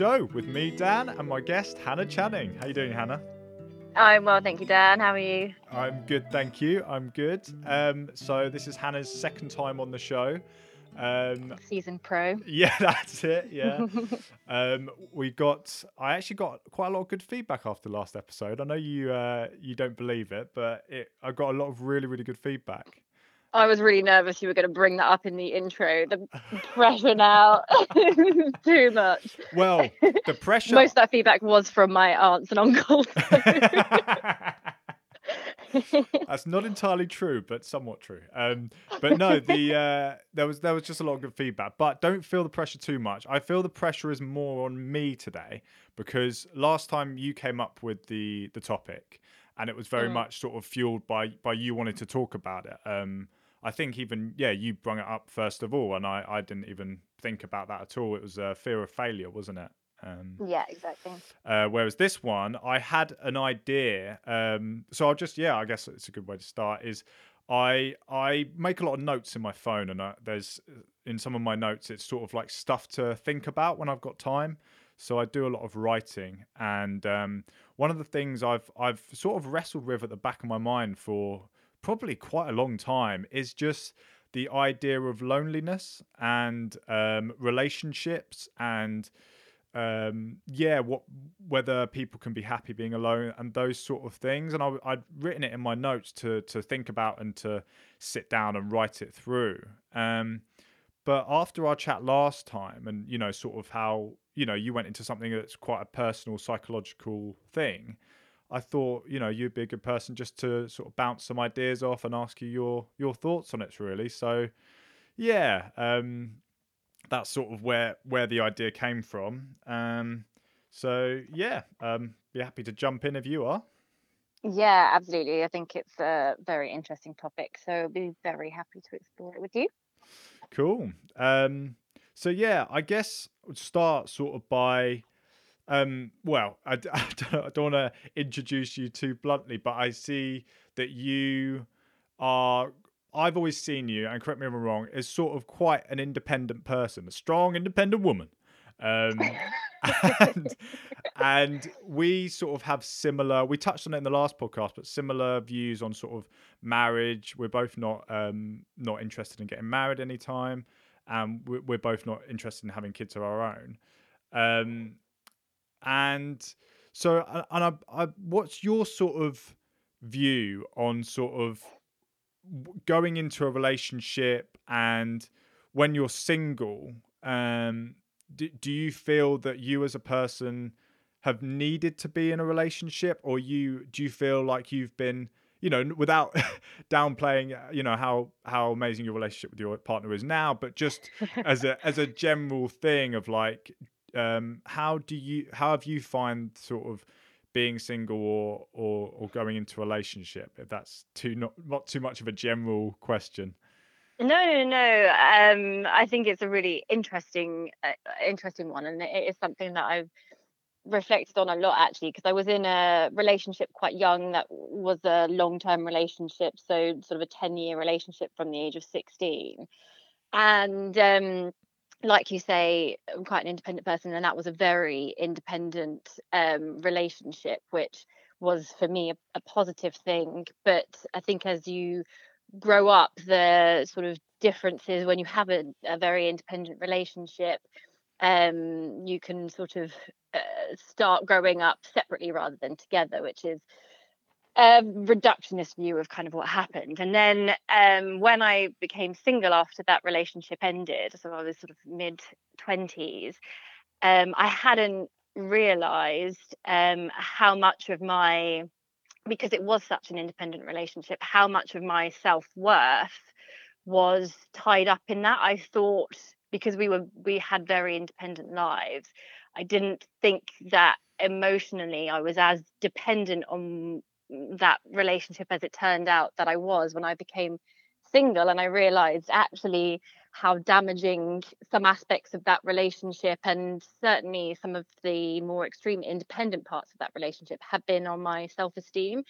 welcome to the show with me, Dan, and my guest, Hannah Channing. How you doing, Hannah? I'm well, thank you, Dan. How are you? I'm good, thank you. I'm good. Um, so this is Hannah's second time on the show. Um, Season pro. Yeah, that's it. Yeah. um, we got. I actually got quite a lot of good feedback after the last episode. I know you. Uh, you don't believe it, but it. I got a lot of really, really good feedback. I was really nervous you were going to bring that up in the intro. The pressure now too much. Well, the pressure. Most of that feedback was from my aunts and uncles. That's not entirely true, but somewhat true. Um, but no, the uh, there was there was just a lot of good feedback. But don't feel the pressure too much. I feel the pressure is more on me today because last time you came up with the the topic, and it was very mm. much sort of fueled by by you wanting to talk about it. Um, I think even yeah, you brought it up first of all, and I I didn't even think about that at all. It was a fear of failure, wasn't it? Um, yeah, exactly. Uh, whereas this one, I had an idea. Um, so I'll just yeah, I guess it's a good way to start. Is I I make a lot of notes in my phone, and I, there's in some of my notes, it's sort of like stuff to think about when I've got time. So I do a lot of writing, and um, one of the things I've I've sort of wrestled with at the back of my mind for probably quite a long time is just the idea of loneliness and um, relationships and um, yeah, what whether people can be happy being alone and those sort of things. And I, would written it in my notes to to think about and to sit down and write it through. Um, but after our chat last time, and you know, sort of how you know you went into something that's quite a personal psychological thing. I thought, you know, you'd be a good person just to sort of bounce some ideas off and ask you your your thoughts on it, really. So, yeah, um, that's sort of where where the idea came from. Um, so yeah, um, be happy to jump in if you are. Yeah, absolutely. I think it's a very interesting topic, so I'll be very happy to explore it with you. Cool. Um, so yeah, I guess we'll start sort of by um, well, I, I don't, don't want to introduce you too bluntly, but I see that you are. I've always seen you, and correct me if I'm wrong, as sort of quite an independent person, a strong, independent woman. Um, and, and we sort of have similar. We touched on it in the last podcast, but similar views on sort of marriage. We're both not um, not interested in getting married anytime, and we're, we're both not interested in having kids of our own. Um, and so, and I, I, what's your sort of view on sort of going into a relationship and when you're single? Um, do, do you feel that you as a person have needed to be in a relationship, or you do you feel like you've been you know, without downplaying, you know, how how amazing your relationship with your partner is now, but just as a as a general thing of like, um, how do you how have you find sort of being single or or or going into a relationship if that's too not not too much of a general question? No no no um i think it's a really interesting uh, interesting one and it is something that i've reflected on a lot actually because i was in a relationship quite young that was a long-term relationship so sort of a 10 year relationship from the age of 16 and um like you say, I'm quite an independent person, and that was a very independent um, relationship, which was for me a, a, positive thing. But I think as you grow up, the sort of differences when you have a, a very independent relationship, um, you can sort of uh, start growing up separately rather than together, which is a reductionist view of kind of what happened. And then um, when I became single after that relationship ended, so I was sort of mid 20s, um, I hadn't realized um, how much of my, because it was such an independent relationship, how much of my self worth was tied up in that. I thought because we were we had very independent lives, I didn't think that emotionally I was as dependent on that relationship as it turned out that I was when I became single and I realized actually how damaging some aspects of that relationship and certainly some of the more extreme independent parts of that relationship have been on my self-esteem.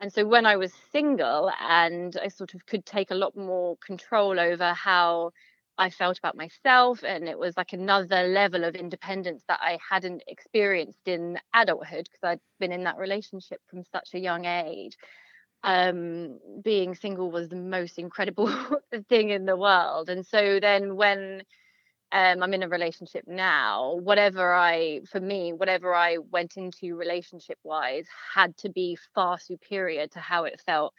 And so when I was single and I sort of could take a lot more control over how I felt about myself. And it was like another level of independence that I hadn't experienced in adulthood because I'd been in that relationship from such a young age. Um, being single was the most incredible thing in the world. And so then when um, I'm in a relationship now, whatever I, for me, whatever I went into relationship wise had to be far superior to how it felt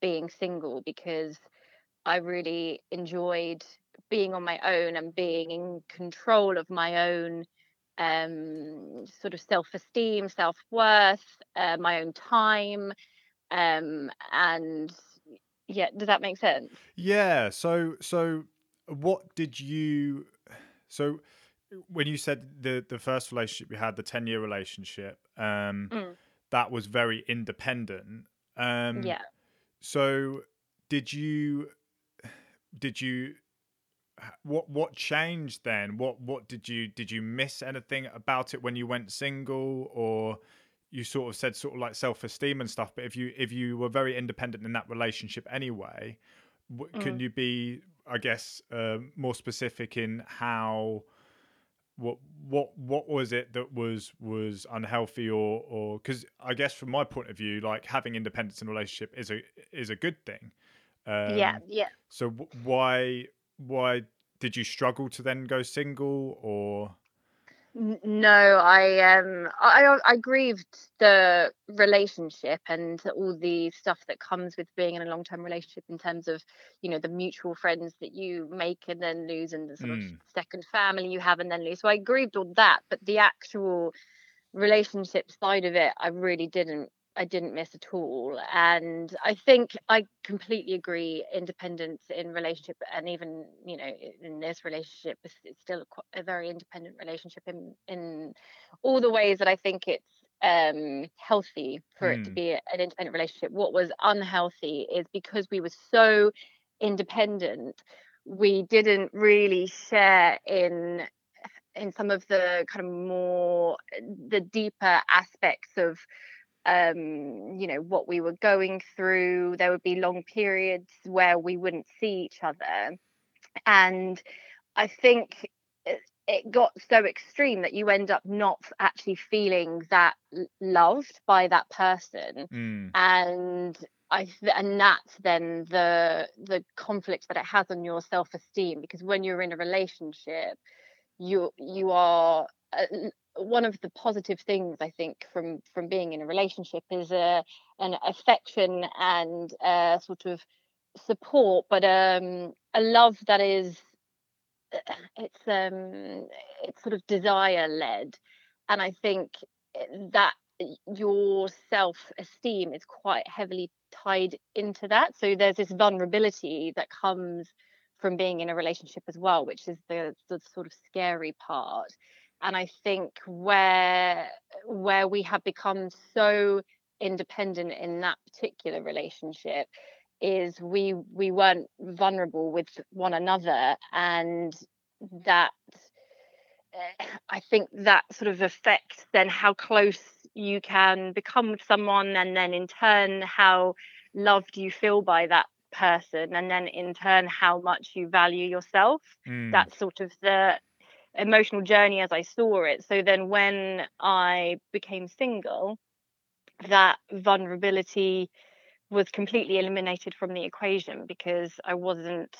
being single because I really enjoyed being on my own and being in control of my own um, sort of self esteem, self worth, uh, my own time. Um, and yeah, does that make sense? Yeah. So, so what did you, so when you said the, the first relationship you had, the 10 year relationship, um, Mm. that was very independent. Um, Yeah. So did you did you what what changed then? What what did you did you miss anything about it when you went single or you sort of said sort of like self-esteem and stuff but if you if you were very independent in that relationship anyway w- can Mm. you be i guess uh, more specific in how what what what was it that was was unhealthy or or because i guess from my point of view like having independence in a relationship is a is a good thing um yeah. Yeah. so w- why why did you struggle to then go single or No, I um I I grieved the relationship and all the stuff that comes with being in a long-term relationship in terms of, you know, the mutual friends that you make and then lose and the sort of Mm. second family you have and then lose. So I grieved all that, but the actual relationship side of it, I really didn't I didn't miss at all. And I think I completely agree. Independence in relationship, and even you know in this relationship, it's, still a, a very independent relationship in in all the ways that I think it's um healthy for it to Mm. be an independent relationship. What was unhealthy is because we were so independent, we didn't really share in in some of the kind of more the deeper aspects of um you know what we were going through. There would be long periods where we wouldn't see each other. And i think it, got so extreme that you end up not actually feeling that loved by that person. Mm. and I and that's then the the conflict that it has on your self esteem because when you're in a relationship, you you are uh, one of the positive things I think from from being in a relationship is a an affection and a sort of support, but um a love that is uh, it's um it's sort of desire led, and I think eh, that your self esteem is quite heavily tied into that. So there's this vulnerability that comes from being in a relationship as well, which is the, the sort of scary part. And I think where where we have become so independent in that particular relationship is we we weren't vulnerable with one another and that I think that sort of affects then how close you can become with someone, and then in turn, how loved you feel by that person, and then in turn, how much you value yourself. Mm. That's sort of the emotional journey as I saw it. So then, when I became single, that vulnerability was completely eliminated from the equation because I wasn't,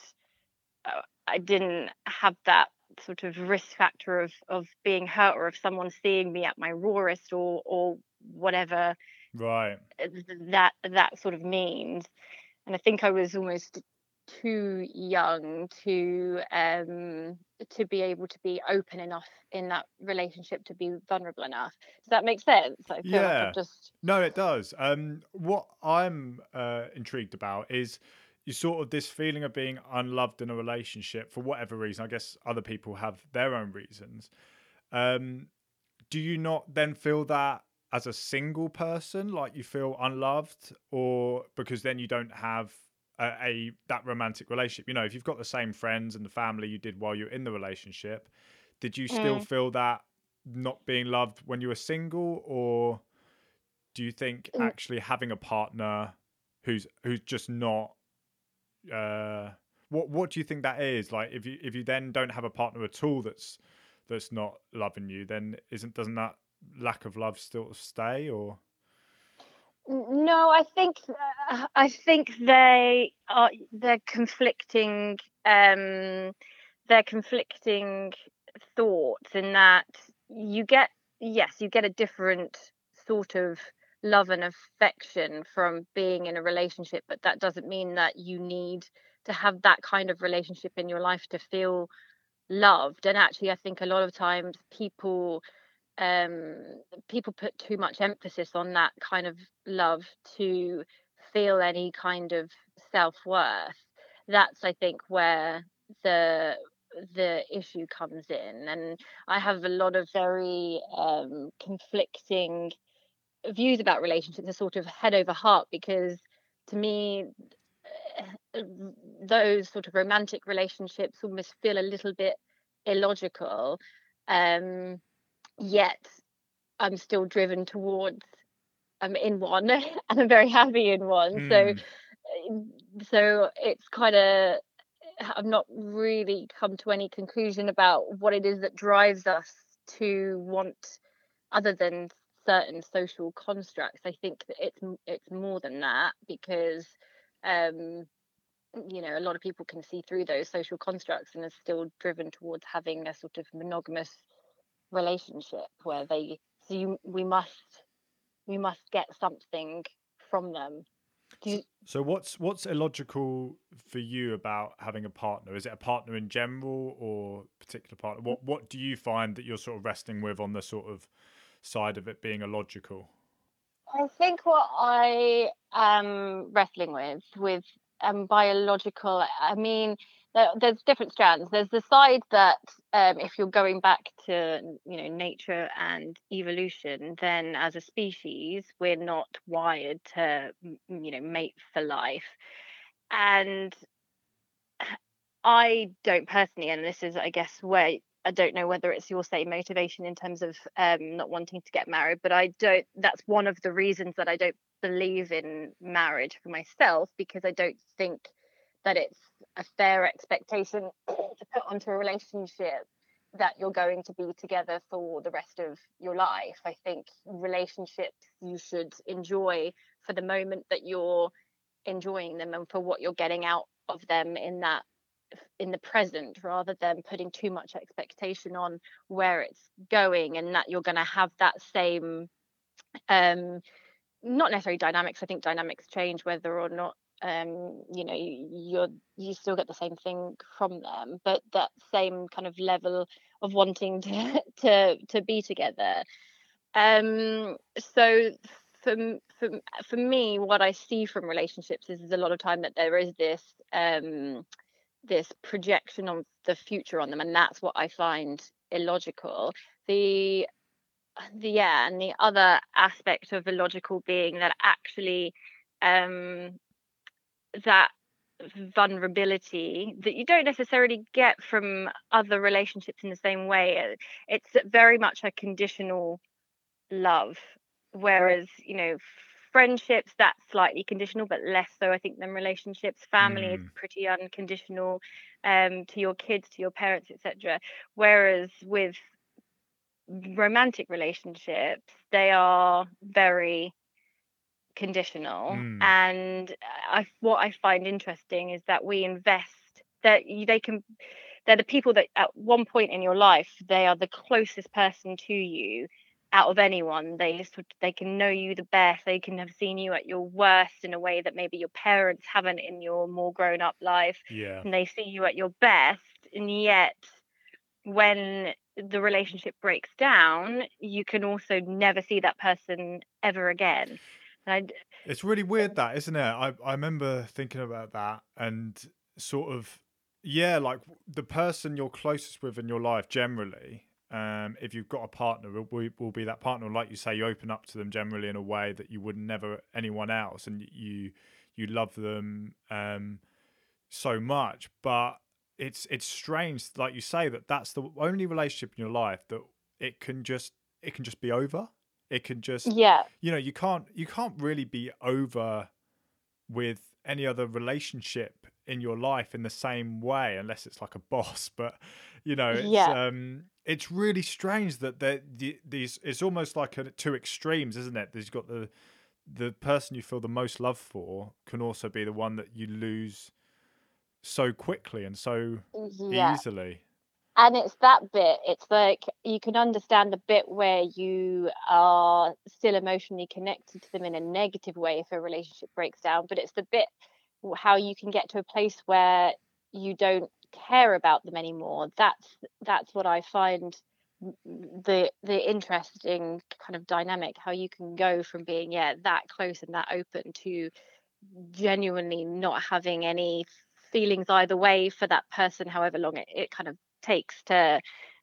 uh, I didn't have that sort of risk factor of of being hurt or of someone seeing me at my rawest or or whatever right uh, that that sort of means. And I think I was almost too young to um to be able to be open enough in that relationship to be vulnerable enough. Does that make sense? I feel like Yeah. I've just No, it does. Um, what I'm uh, intrigued about is you sort of this feeling of being unloved in a relationship for whatever reason. I guess other people have their own reasons. Um, do you not then feel that as a single person, like you feel unloved, or because then you don't have a, a that romantic relationship? You know, if you've got the same friends and the family you did while you're in the relationship, did you still Mm. feel that not being loved when you were single, or do you think Mm. actually having a partner who's who's just not uh what what do you think that is? Like if you if you then don't have a partner at all that's that's not loving you, then isn't doesn't that lack of love still stay or? No, I think uh, I think they are they're conflicting um they're conflicting thoughts in that you get yes, you get a different sort of love and affection from being in a relationship, but that doesn't mean that you need to have that kind of relationship in your life to feel loved. And actually I think a lot of times people um, people put too much emphasis on that kind of love to feel any kind of self-worth. That's i think where the the issue comes in and i have a lot of very um, conflicting views about relationships A sort of head over heart because to me eh, those sort of romantic relationships almost feel a little bit illogical um, yet I'm still driven towards I'm in one and I'm very happy in one. Mm. So hmm. eh, so it's kind of I've not really come to any conclusion about what it is that drives us to want other than certain social constructs. I think that it's it's more than that because um you know a lot of people can see through those social constructs and are still driven towards having a sort of monogamous relationship where they so you, we must we must get something from them. You... so what's what's illogical for you about having a partner? Is it a partner in general or particular partner what what do you find that you're sort of wrestling with on the sort of side of it being illogical? I think what i am wrestling with with um, biological i mean there's different strands. There's the side that um, if you're going back to you know nature and evolution, then as a species we're not wired to you know mate for life, and I don't personally, and this is I guess where I don't know whether it's your same motivation in terms of um, not wanting to get married, but I don't. That's one of the reasons that I don't believe in marriage for myself because I don't think that it's a fair expectation to put onto a relationship that you're going to be together for the rest of your life. I think relationships you should enjoy for the moment that you're enjoying them and for what you're getting out of them in that in the present rather than putting too much expectation on where it's going and that you're going to have that same um not necessarily dynamics i think dynamics change whether or not um, you know you, you're you still get the same thing from them but that same kind of level of wanting to to to be together. Um so for for for me what i see from relationships is, is a lot of time that there is this um this projection of the future on them and that's what i find illogical. The the yeah and the other aspect of illogical being that actually um that vulnerability that you don't necessarily get from other relationships in the same way. It's very much a conditional love whereas you know friendships that's slightly conditional but less so i think than relationships. Family mm. is pretty unconditional um to your kids to your parents etc whereas with romantic relationships they are very conditional mm. and I, what i find interesting is that we invest that they can they're the people that at one point in your life they are the closest person to you out of anyone. They just they can know you the best they can have seen you at your worst in a way that maybe your parents haven't in your more grown up life yeah. and they see you at your best and yet when the relationship breaks down you can also never see that person ever again and it's really weird that, isn't it? I I remember thinking about that and sort of yeah, like the person you're closest with in your life generally. Um, if you've got a partner, will, will be that partner. Like you say, you open up to them generally in a way that you would never anyone else, and you you love them um, so much. But it's it's strange, like you say, that that's the only relationship in your life that it can just it can just be over it can just yeah. You know, you can't you can't really be over with any other relationship in your life in the same way unless it's like a boss but you know it's Yeah. um it's really strange that the, these it's almost like a, two extremes isn't it there's got the the person you feel the most love for can also be the one that you lose so quickly and so Yeah. easily And it's that bit, it's like you can understand the bit where you are still emotionally connected to them in a negative way if a relationship breaks down, but it's the bit how you can get to a place where you don't care about them anymore. That's that's what I find the the interesting kind of dynamic, how you can go from being, yeah, that close and that open to genuinely not having any feelings either way for that person however long it, it kind of takes to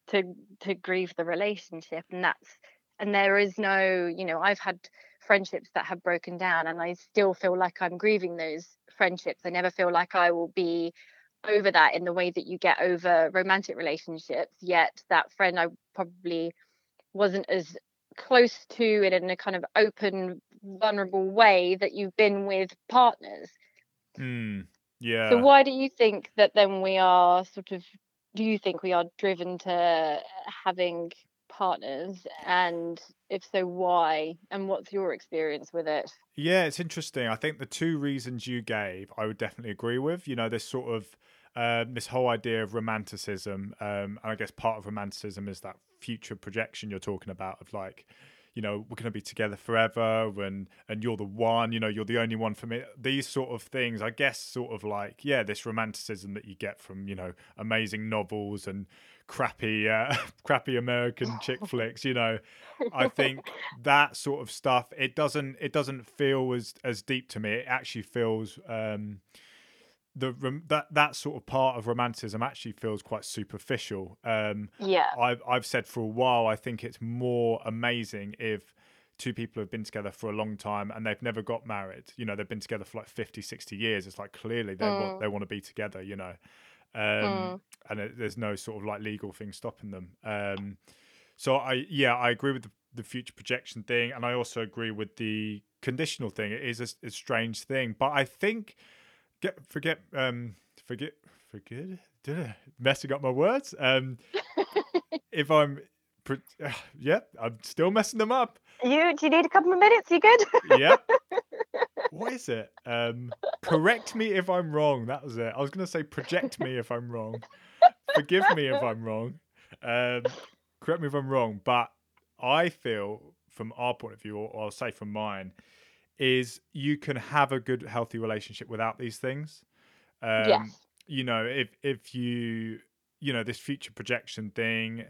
to to grieve the relationship and that's and there is no you know i've had friendships that have broken down and i still feel like i'm grieving those friendships. I never feel like i will be over that in the way that you get over romantic relationships yet that friend i probably wasn't as close to it in a kind of open vulnerable way that you've been with partners. Mm, so why do you think that then we are sort of do you think we are driven to having partners and if so why and what's your experience with it Yeah, it's interesting. I think the two reasons you gave, I would definitely agree with. You know, this sort of um, this whole idea of romanticism, um, and I guess part of romanticism is that future projection you're talking about of like, you know, we're going to be together forever, and and you're the one. You know, you're the only one for me. These sort of things, I guess, sort of like yeah, this romanticism that you get from you know amazing novels and crappy uh, crappy American chick flicks. You know, I think that sort of stuff it doesn't it doesn't feel as as deep to me. It actually feels um the that that sort of part of romanticism actually feels quite superficial. Um yeah I've I've said for a while I think it's more amazing if two people have been together for a long time and they've never got married. You know, they've been together for like 50, 60 years. It's like clearly they want Mm. they want to be together, you know. Um Mm. and it, there's no sort of like legal thing stopping them. Um so I yeah, I agree with the, the future projection thing, and I also agree with the conditional thing. It is a, a strange thing, but I think get forget um forget forget messing up my words. Um, if I'm pre- yeah, I'm still messing them up. you do you need a couple of minutes you good yeah. what is it? Um, correct me if I'm wrong. That was it. I was gonna say project me if I'm wrong. Forgive me if I'm wrong. Um, correct me if I'm wrong, but I feel from our point of view, or I'll say from mine, is you can have a good, healthy relationship without these things. Um, yes you know, if if you you know this future projection thing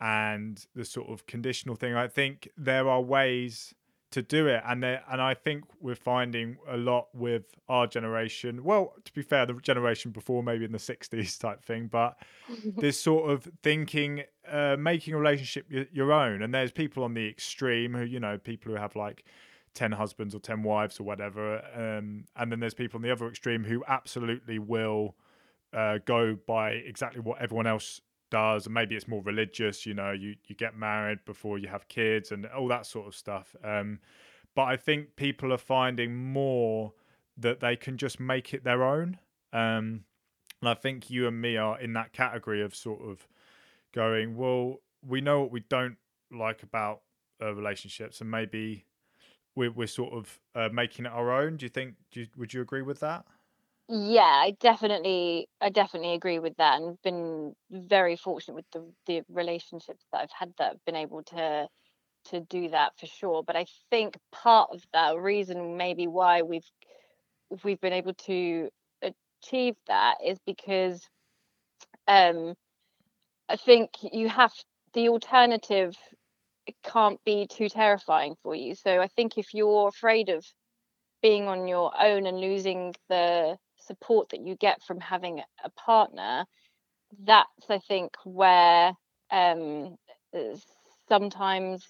and the sort of conditional thing, I think there are ways to do it, and there, and I think we're finding a lot with our generation. Well, to be fair, the generation before, maybe in the '60s type thing, but this sort of thinking, uh, making a relationship your own. And there's people on the extreme who, you know, people who have like 10 husbands or 10 wives or whatever. Um, and then there's people on the other extreme who absolutely will uh, go by exactly what everyone else does. And maybe it's more religious, you know, you, you get married before you have kids and all that sort of stuff. Um, but I think people are finding more that they can just make it their own. Um, and I think you and me are in that category of sort of going, well, we know what we don't like about uh, relationships, and maybe we're, we're sort of uh, making it our own. Do you think? Do you, would you agree with that? yeah i definitely i definitely agree with that and been very fortunate with the the relationships that i've had that have been able to to do that for sure but i think part of that reason maybe why we've we've been able to achieve that is because um i think you have the alternative can't be too terrifying for you. So i think if you're afraid of being on your own and losing the support that you get from having a partner that's i think where um sometimes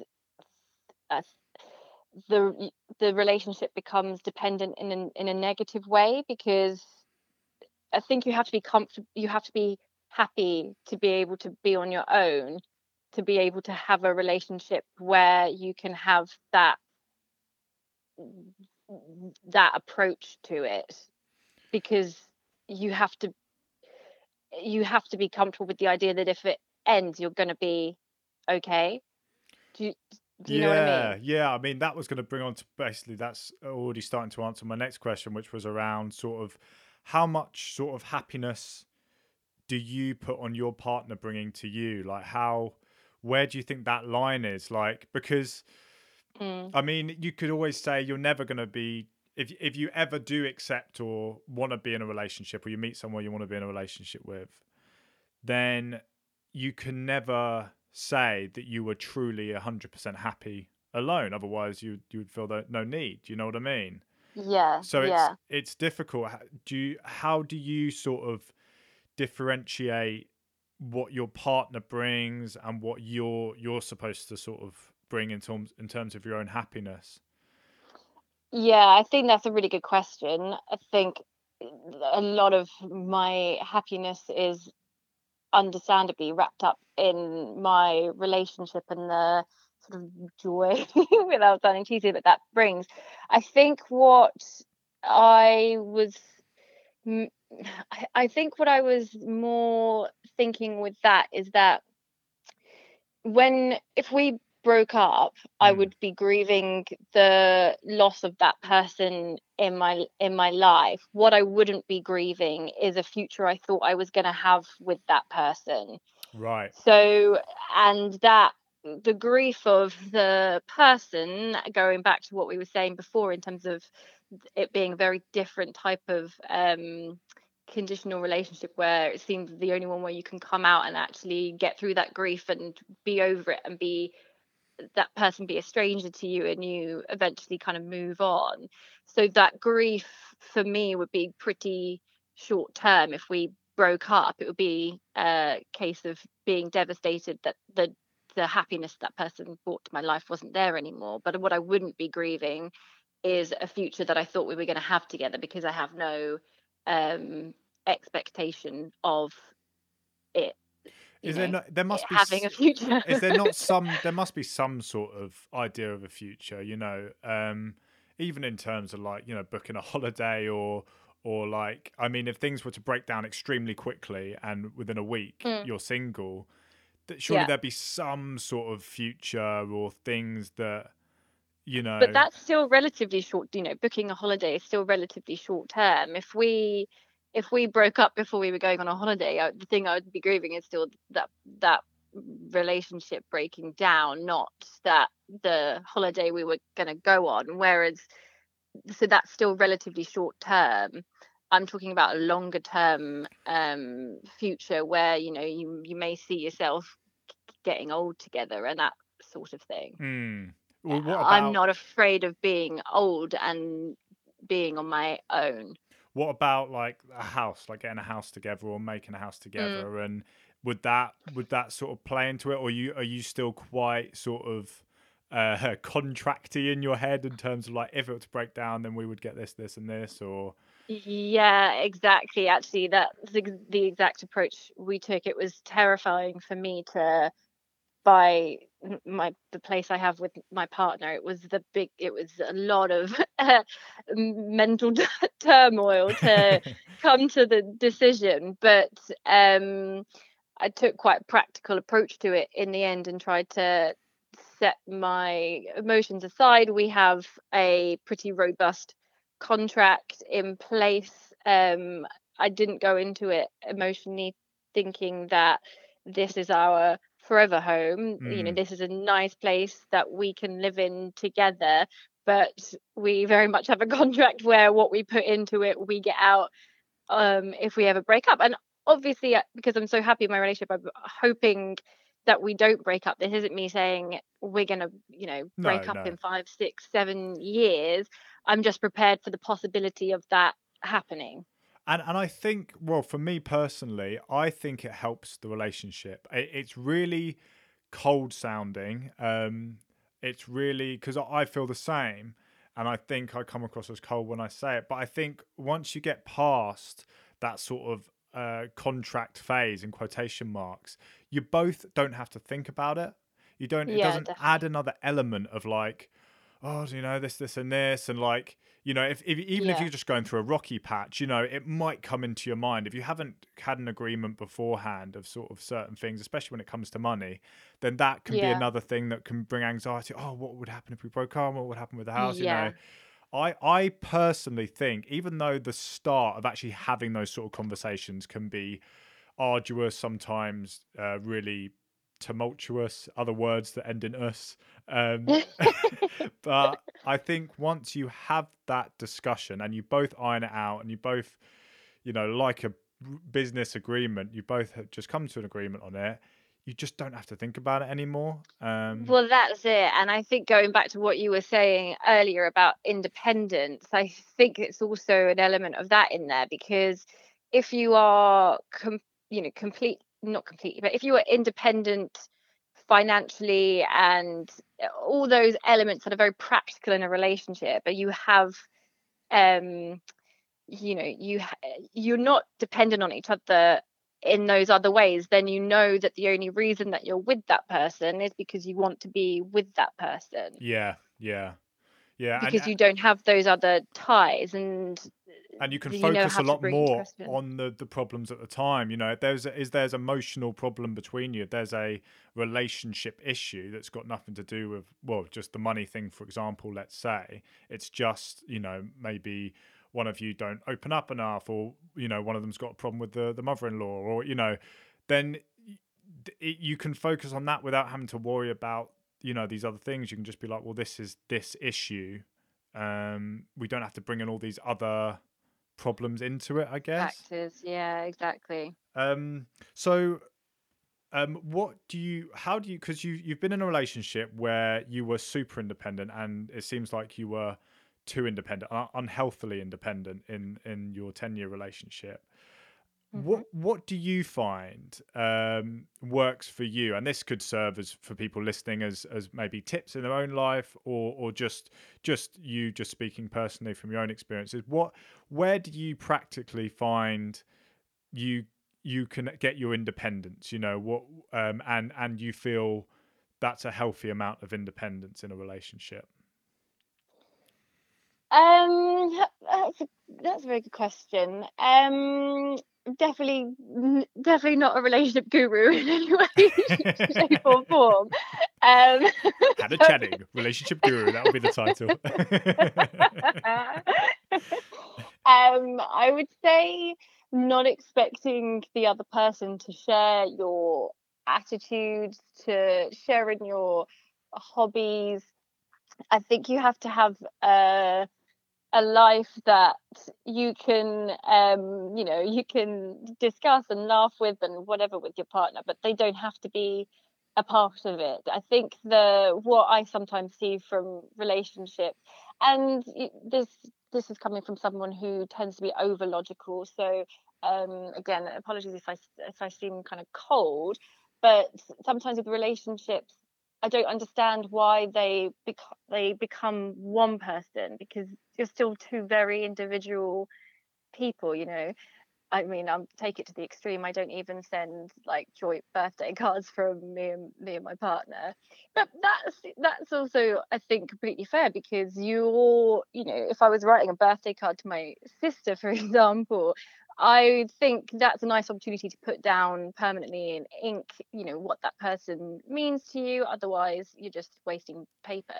uh, the the relationship becomes dependent in a, in a negative way because i think you have to be comfortable you have to be happy to be able to be on your own to be able to have a relationship where you can have that that approach to it because you have to you have to be comfortable with the idea that if it ends you're going to be okay do you, do you yeah, know what I mean? yeah. I mean, that was going to bring on to basically that's already starting to answer my next question, which was around sort of how much sort of happiness do you put on your partner bringing to you? Like, how, where do you think that line is? Like, because Mm. I mean, you could always say you're never going to be if if you ever do accept or want to be in a relationship or you meet someone you want to be in a relationship with, then you can never say that you were truly 100% happy alone otherwise you you would feel that no need you know what i mean Yeah. so it's yeah. it's difficult do you how do you sort of differentiate what your partner brings and what you're you're supposed to sort of bring in terms in terms of your own happiness Yeah, I think that's a really good question. I think a lot of my happiness is understandably wrapped up in my relationship and the sort of joy without sounding cheesy that that brings. I think what I was I I think what I was more thinking with that is that when if we broke up i Mm. would be grieving the loss of that person in my in my life. What i wouldn't be grieving is a future i thought i was going to have with that person. Right. So and that the grief of the person going back to what we were saying before in terms of it being a very different type of um conditional relationship where it seems the only one where you can come out and actually get through that grief and be over it and be that person be a stranger to you and you eventually kind of move on. So that grief for me would be pretty short term. If we broke up it would be a case of being devastated that the the happiness that person brought to my life wasn't there anymore. But what i wouldn't be grieving is a future that i thought we were going to have together because i have no um expectation of it. Is is there not there must be having a future is there not some there must be some sort of idea of a future you know um even in terms of like you know booking a holiday or or like i mean if things were to break down extremely quickly and within a week Mm. you're single that surely Yeah. there'd be some sort of future or things that you know. But that's still relatively short you know booking a holiday is still relatively short term. If we if we broke up before we were going on a holiday I, the thing i would be grieving is still that that relationship breaking down not that the holiday we were going to go on. Whereas so that's still relatively short term. I'm talking about a longer term um future where you know you you may see yourself getting old together and that sort of thing. Hmm. Well, what about I'm not afraid of being old and being on my own. what about like a house like getting a house together or making a Mm. house together and would that would that sort of play into it or you are you still quite sort of uh contracty in your head in terms of like if it were to break down then we would get this this and this or Yeah, exactly. Actually, that's the exact approach we took. It was terrifying for me to buy m- my the place I have with my partner. It was the big. It was a lot of mental turmoil to come to the decision but um i took quite a practical approach to it in the end and tried to set my emotions aside we have a pretty robust contract in place um i didn't go into it emotionally thinking that this is our forever home you know Mm. this is a nice place that we can live in together but we very much have a contract where what we put into it we get out um if we ever break up and obviously uh, because i'm so happy in my relationship i'm hoping that we don't break up this isn't me saying we're gonna you know break No, up no. in five six seven years i'm just prepared for the possibility of that happening and and I think well for me personally I think it helps the relationship. It, it's really cold sounding. Um it's really because I I feel the same and I think I come across as cold when I say it. But I think once you get past that sort of uh, contract phase in quotation marks you both don't have to think about it. You don't it Yeah, doesn't definitely. add another element of like oh, you know, this, this, and this, and like, you know, if, if even if you're just going through a rocky patch, you know, it might come into your mind if you haven't had an agreement beforehand of sort of certain things, especially when it comes to money. Then that can be another thing that can bring anxiety. Oh, what would happen if we broke up? What would happen with the house? Yeah. You know, I I personally think even though the start of actually having those sort of conversations can be arduous, sometimes uh, really tumultuous, other words that end in us. Um, but I think once you have that discussion and you both iron it out and you both, you know, like a business agreement, you both have just come to an agreement on it. You just don't have to think about it anymore. Um, Well, that's it. And I think going back to what you were saying earlier about independence, I think it's also an element of that in there because if you are, com- you know, complete, not completely, but if you are independent financially and all those elements that are very practical in a relationship, but you have, um, you know, you you're not dependent on each other in those other ways, then you know that the only reason that you're with that person is because you want to be with that person yeah, yeah, yeah. and- because you don't have those other ties and and you can you focus a lot more on the the problems at the time you know if there's a, is there's an emotional problem between you if there's a relationship issue that's got nothing to do with well just the money thing for example let's say it's just you know maybe one of you don't open up enough or you know one of them's got a problem with the the mother-in-law or you know then it, you can focus on that without having to worry about you know these other things. You can just be like well this is this issue. Um we don't have to bring in all these other problems into it i guess. Factors yeah exactly. Um so um what do you how do you because you you've been in a relationship where you were super independent and it seems like you were too independent unhealthily independent in in your 10 year relationship what what do you find um works for you? And this could serve as for people listening as as maybe tips in their own life or or just just you just speaking personally from your own experiences. What where do you practically find you you can get your independence you know what um and and you feel that's a healthy amount of independence in a relationship? Um that's a, that's a very good question. Um definitely definitely not a relationship guru in any way shape or form um Hannah Channing, relationship guru. That would be the title. um, I would say not expecting the other person to share your attitudes, to share in your hobbies. I think you have to have a a life that you can um you know you can discuss and laugh with and whatever with your partner but they don't have to be a part of it. I think the what i sometimes see from relationships and this this is coming from someone who tends to be over logical so um again apologies if i if i seem kind of cold but sometimes with relationships i don't understand why they bec- they become one person because you're still two very individual people you know I mean, I'm take it to the extreme. I don't even send like joint birthday cards from me and me and my partner. But that's that's also I think completely fair because you're you know if I was writing a birthday card to my sister, for example, I think that's a nice opportunity to put down permanently in ink, you know, what that person means to you. Otherwise, you're just wasting paper.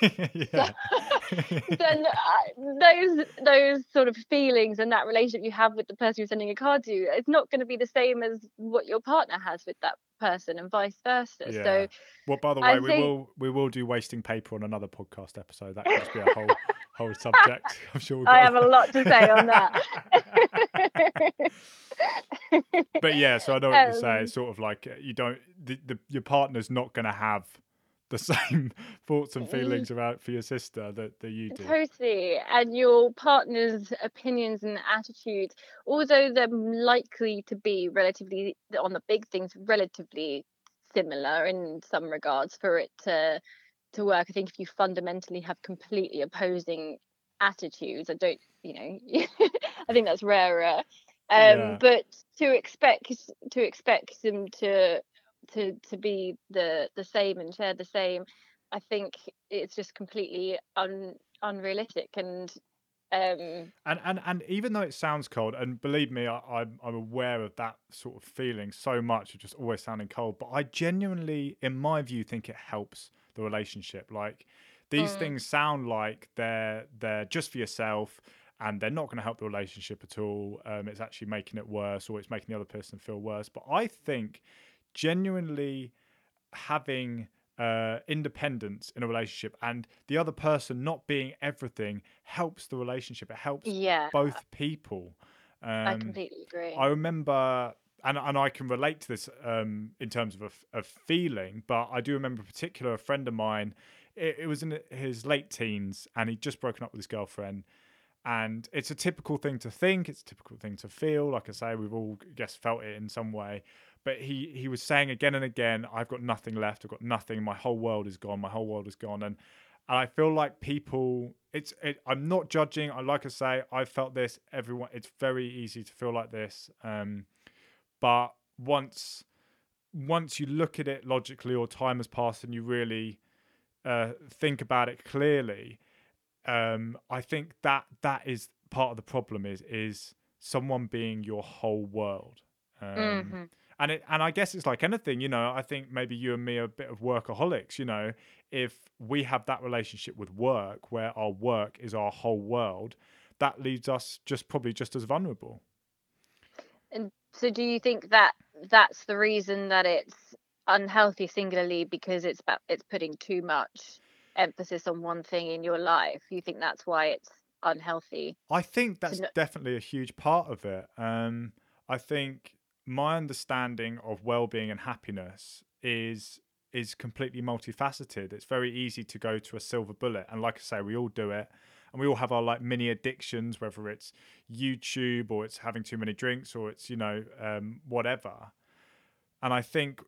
then uh, those those sort of feelings and that relationship you have with the person you're sending a card to it's not going to be the same as what your partner has with that person and vice versa Yeah. so Well, by the I way, we think- will we will do wasting paper on another podcast episode. That could just be a whole whole subject. I'm sure. I have a lot to say on that but yeah, so I know what you're saying. Um, It's sort of like uh, you don't the, the your partner's not going to have the same thoughts and feelings about for your sister that, that you do. Totally. And your partner's opinions and attitudes, although they're likely to be relatively, on the big things, relatively similar in some regards for it to to work. I think if you fundamentally have completely opposing attitudes, I don't, you know, I think that's rarer. Um, Yeah. But to expect to expect them to to to be the the same and share the same I think it's just completely un, unrealistic and um and and and even though it sounds cold and believe me I, I'm, I'm aware of that sort of feeling so much of just always sounding cold but i genuinely in my view think it helps the relationship. Like these mm, things sound like they're they're just for yourself and they're not going to help the relationship at all. Um, it's actually making it worse or it's making the other person feel worse. But i think genuinely having uh, independence in a relationship and the other person not being everything helps the relationship. It helps yeah. both people. i Um, completely agree. I remember, and and I can relate to this um, in terms of a, a feeling, but I do remember a particular a friend of mine. It, it was in his late teens, and he'd just broken up with his girlfriend. And it's a typical thing to think. It's a typical thing to feel. Like I say, we've all, I guess, felt it in some way. But he he was saying again and again, "I've got nothing left. I've got nothing. My whole world is gone. My whole world is gone." And and I feel like people, it's it, I'm not judging. I like I say, I felt this. Everyone, it's very easy to feel like this. Um, but once once you look at it logically or time has passed and you really uh, think about it clearly um, i think that that is part of the problem is is someone being your whole world. Um, hmm and it and i guess it's like anything you know i think maybe you and me are a bit of workaholics you know. If we have that relationship with work where our work is our whole world that leaves us just probably just as vulnerable so do you think that that's the reason that it's unhealthy singularly because it's about it's putting too much emphasis on one thing in your life? You think that's why it's unhealthy? I think that's kn- definitely a huge part of it. Um, I think my understanding of well-being and happiness is is completely multifaceted. It's very easy to go to a silver bullet, and like I say, we all do it, and we all have our like mini addictions, whether it's YouTube or it's having too many drinks or it's you know um, whatever. And I think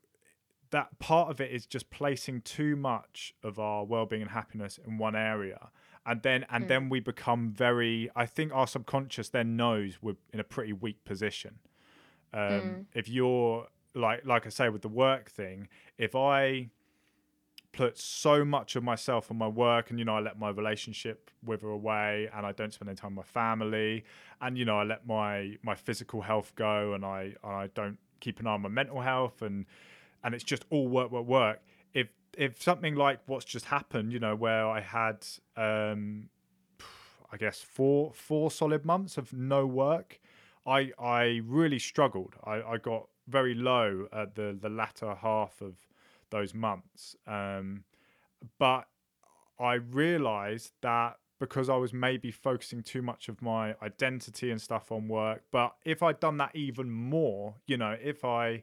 that part of it is just placing too much of our well-being and happiness in one area and then and Mm. then we become very i think our subconscious then knows we're in a pretty weak position um Mm. if you're like like i say with the work thing if i put so much of myself on my work and you know i let my relationship wither away and i don't spend any time with my family and you know i let my my physical health go and i and i don't keep an eye on my mental health and and it's just all work work work. If if something like what's just happened you know where i had um i guess four four solid months of no work i i really struggled. I i got very low at the the latter half of those months um but i realized that because i was maybe focusing too much of my identity and stuff on work but if i'd done that even more you know if i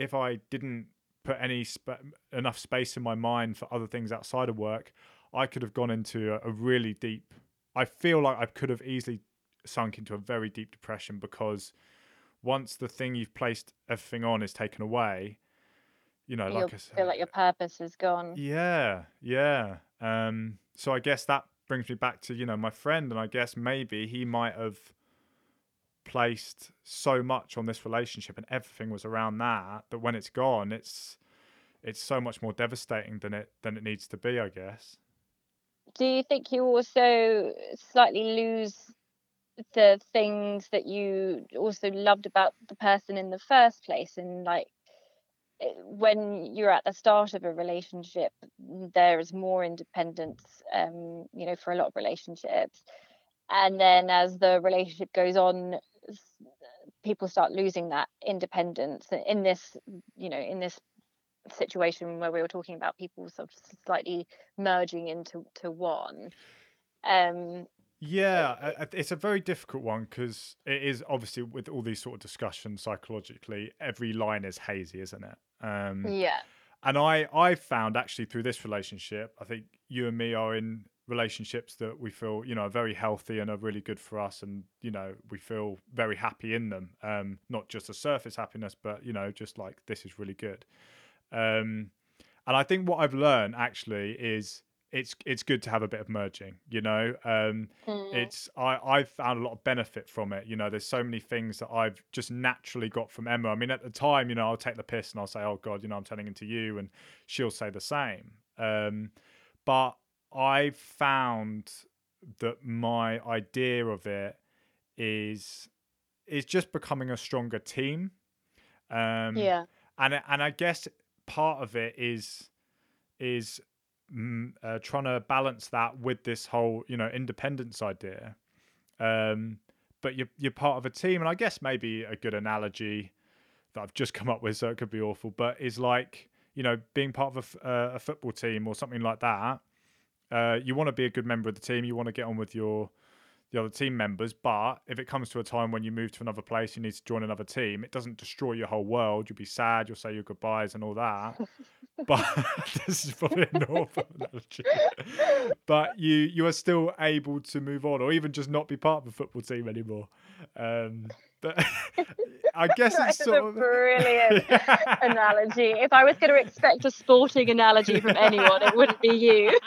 if I didn't put any sp- enough space in my mind for other things outside of work, I could have gone into a, a really deep. I feel like I could have easily sunk into a very deep depression because once the thing you've placed everything on is taken away, you know, You like I feel like your purpose is gone. yeah, yeah. Um, so I guess that brings me back to you know my friend, and I guess maybe he might have placed so much on this relationship and everything was around that that when it's gone it's it's so much more devastating than it than it needs to be i guess Do you think you also slightly lose the things that you also loved about the person in the first place? And like when you're at the start of a relationship, there is more independence, um, you know, for a lot of relationships. And then as the relationship goes on, people start losing that independence in this, you know, in this situation where we were talking about people sort of slightly merging into to one. Um, yeah it's a very difficult one because it is obviously with all these sort of discussions psychologically every line is hazy isn't it um yeah, and I I found actually through this relationship, I think you and me are in relationships that we feel you know are very healthy and are really good for us, and you know we feel very happy in them. Um, not just a surface happiness, but you know just like this is really good. Um, and I think what I've learned actually is it's it's good to have a bit of merging. You know, um, Mm, it's I I've found a lot of benefit from it. You know, there's so many things that I've just naturally got from Emma. I mean, at the time, you know, I'll take the piss and I'll say, "Oh God, you know, I'm turning into you," and she'll say the same. Um, but I found that my idea of it is is just becoming a stronger team. Um, yeah. and and I guess part of it is is uh, trying to balance that with this whole you know independence idea. Um, but you're you're part of a team, and I guess maybe a good analogy that I've just come up with, so it could be awful, but is like you know being part of a, uh, a football team or something like that. Uh, you want to be a good member of the team. You want to get on with your the other team members. But if it comes to a time when you move to another place, you need to join another team. It doesn't destroy your whole world. You'll be sad. You'll say your goodbyes and all that. but this is probably an awful analogy. but you you are still able to move on, or even just not be part of the football team anymore. Um, but I guess That it's sort a of brilliant analogy. If I was going to expect a sporting analogy from anyone, it wouldn't be you.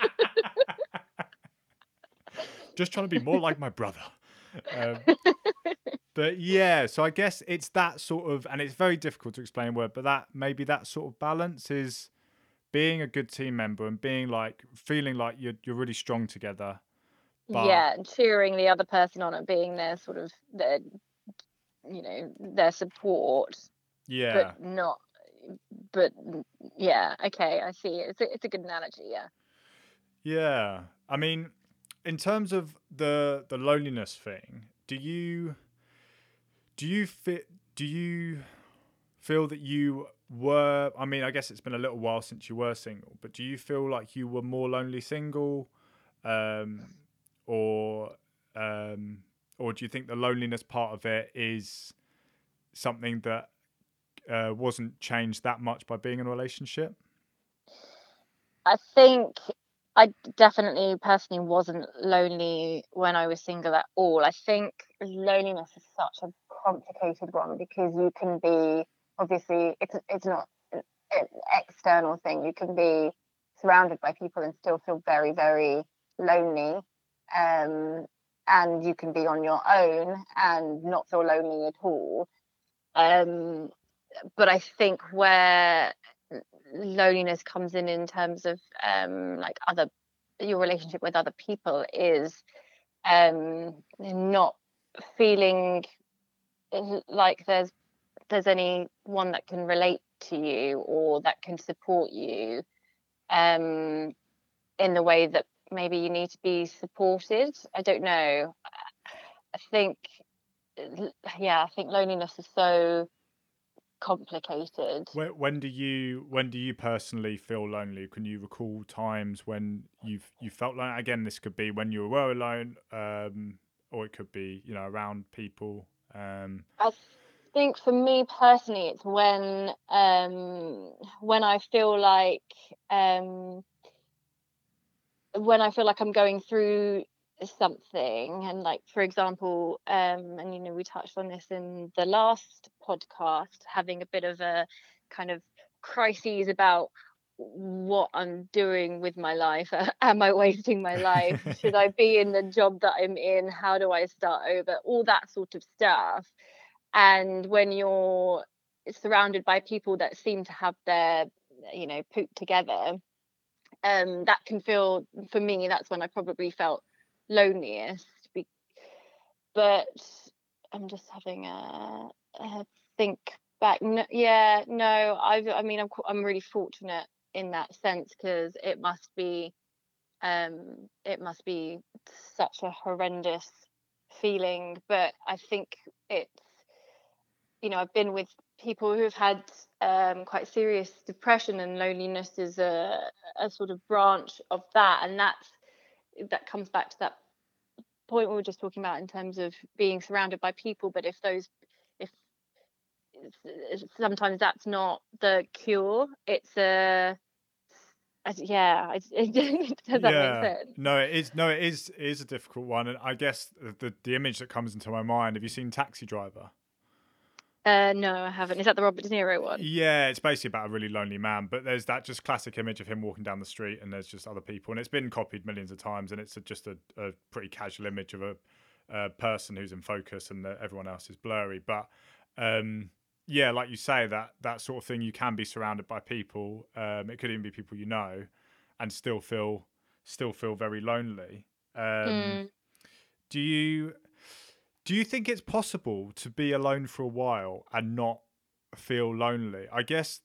Just trying to be more like my brother. Um, but yeah, so I guess it's that sort of, and it's very difficult to explain in word, but that maybe that sort of balance is being a good team member and being like feeling like you're you're really strong together. But- yeah, and cheering the other person on and being their sort of their, you know, their support, Yeah, but not. But yeah, okay, I see. It's a, it's a good analogy. Yeah. yeah. I mean, in terms of the the loneliness thing, do you do you fit do you feel that you were I mean, I guess it's been a little while since you were single, but do you feel like you were more lonely single um or um or do you think the loneliness part of it is something that uh, wasn't changed that much by being in a relationship? I think I definitely personally wasn't lonely when I was single at all. I think loneliness is such a complicated one because you can be obviously it's it's not an external thing. You can be surrounded by people and still feel very very lonely. Um, and you can be on your own and not feel lonely at all. Um, but I think where loneliness comes in in terms of um like other your relationship with other people is um not feeling like there's there's anyone that can relate to you or that can support you um in the way that maybe you need to be supported. I don't know. I think yeah i think loneliness is so complicated When, when do you when do you personally feel lonely? Can you recall times when you've you felt lonely? Again, this could be when you were alone, um, or it could be you know around people. Um, I think for me personally, it's when um, when I feel like um, when I feel like I'm going through something, and like for example, um, and you know we touched on this in the last podcast, having a bit of a kind of crises about what I'm doing with my life. Am I wasting my life? Should I be in the job that I'm in? How do I start over? All that sort of stuff. And when you're surrounded by people that seem to have their, you know, poop together, um, that can feel for me. That's when I probably felt loneliest. But I'm just having a, a think back. No, yeah, no, I've, I mean, I'm I'm really fortunate in that sense because it must be, um, it must be such a horrendous feeling. But I think it's, you know, I've been with people who have had um, quite serious depression and loneliness is a, a sort of branch of that, and that's that comes back to that point we were just talking about in terms of being surrounded by people. But if those if sometimes that's not the cure, it's a yeah, does that yeah, make sense? no, it is. No, it is. It is a difficult one, and I guess the the image that comes into my mind. Have you seen Taxi Driver? Uh, no, I haven't. Is that the Robert De Niro one? Yeah, it's basically about a really lonely man, but there's that just classic image of him walking down the street and there's just other people, and it's been copied millions of times, and it's a, just a, a pretty casual image of a, a person who's in focus and the, everyone else is blurry. But um, yeah, like you say, that that sort of thing, you can be surrounded by people. Um, it could even be people you know, and still feel still feel very lonely. Um, Mm. Do you do you think it's possible to be alone for a while and not feel lonely? I guess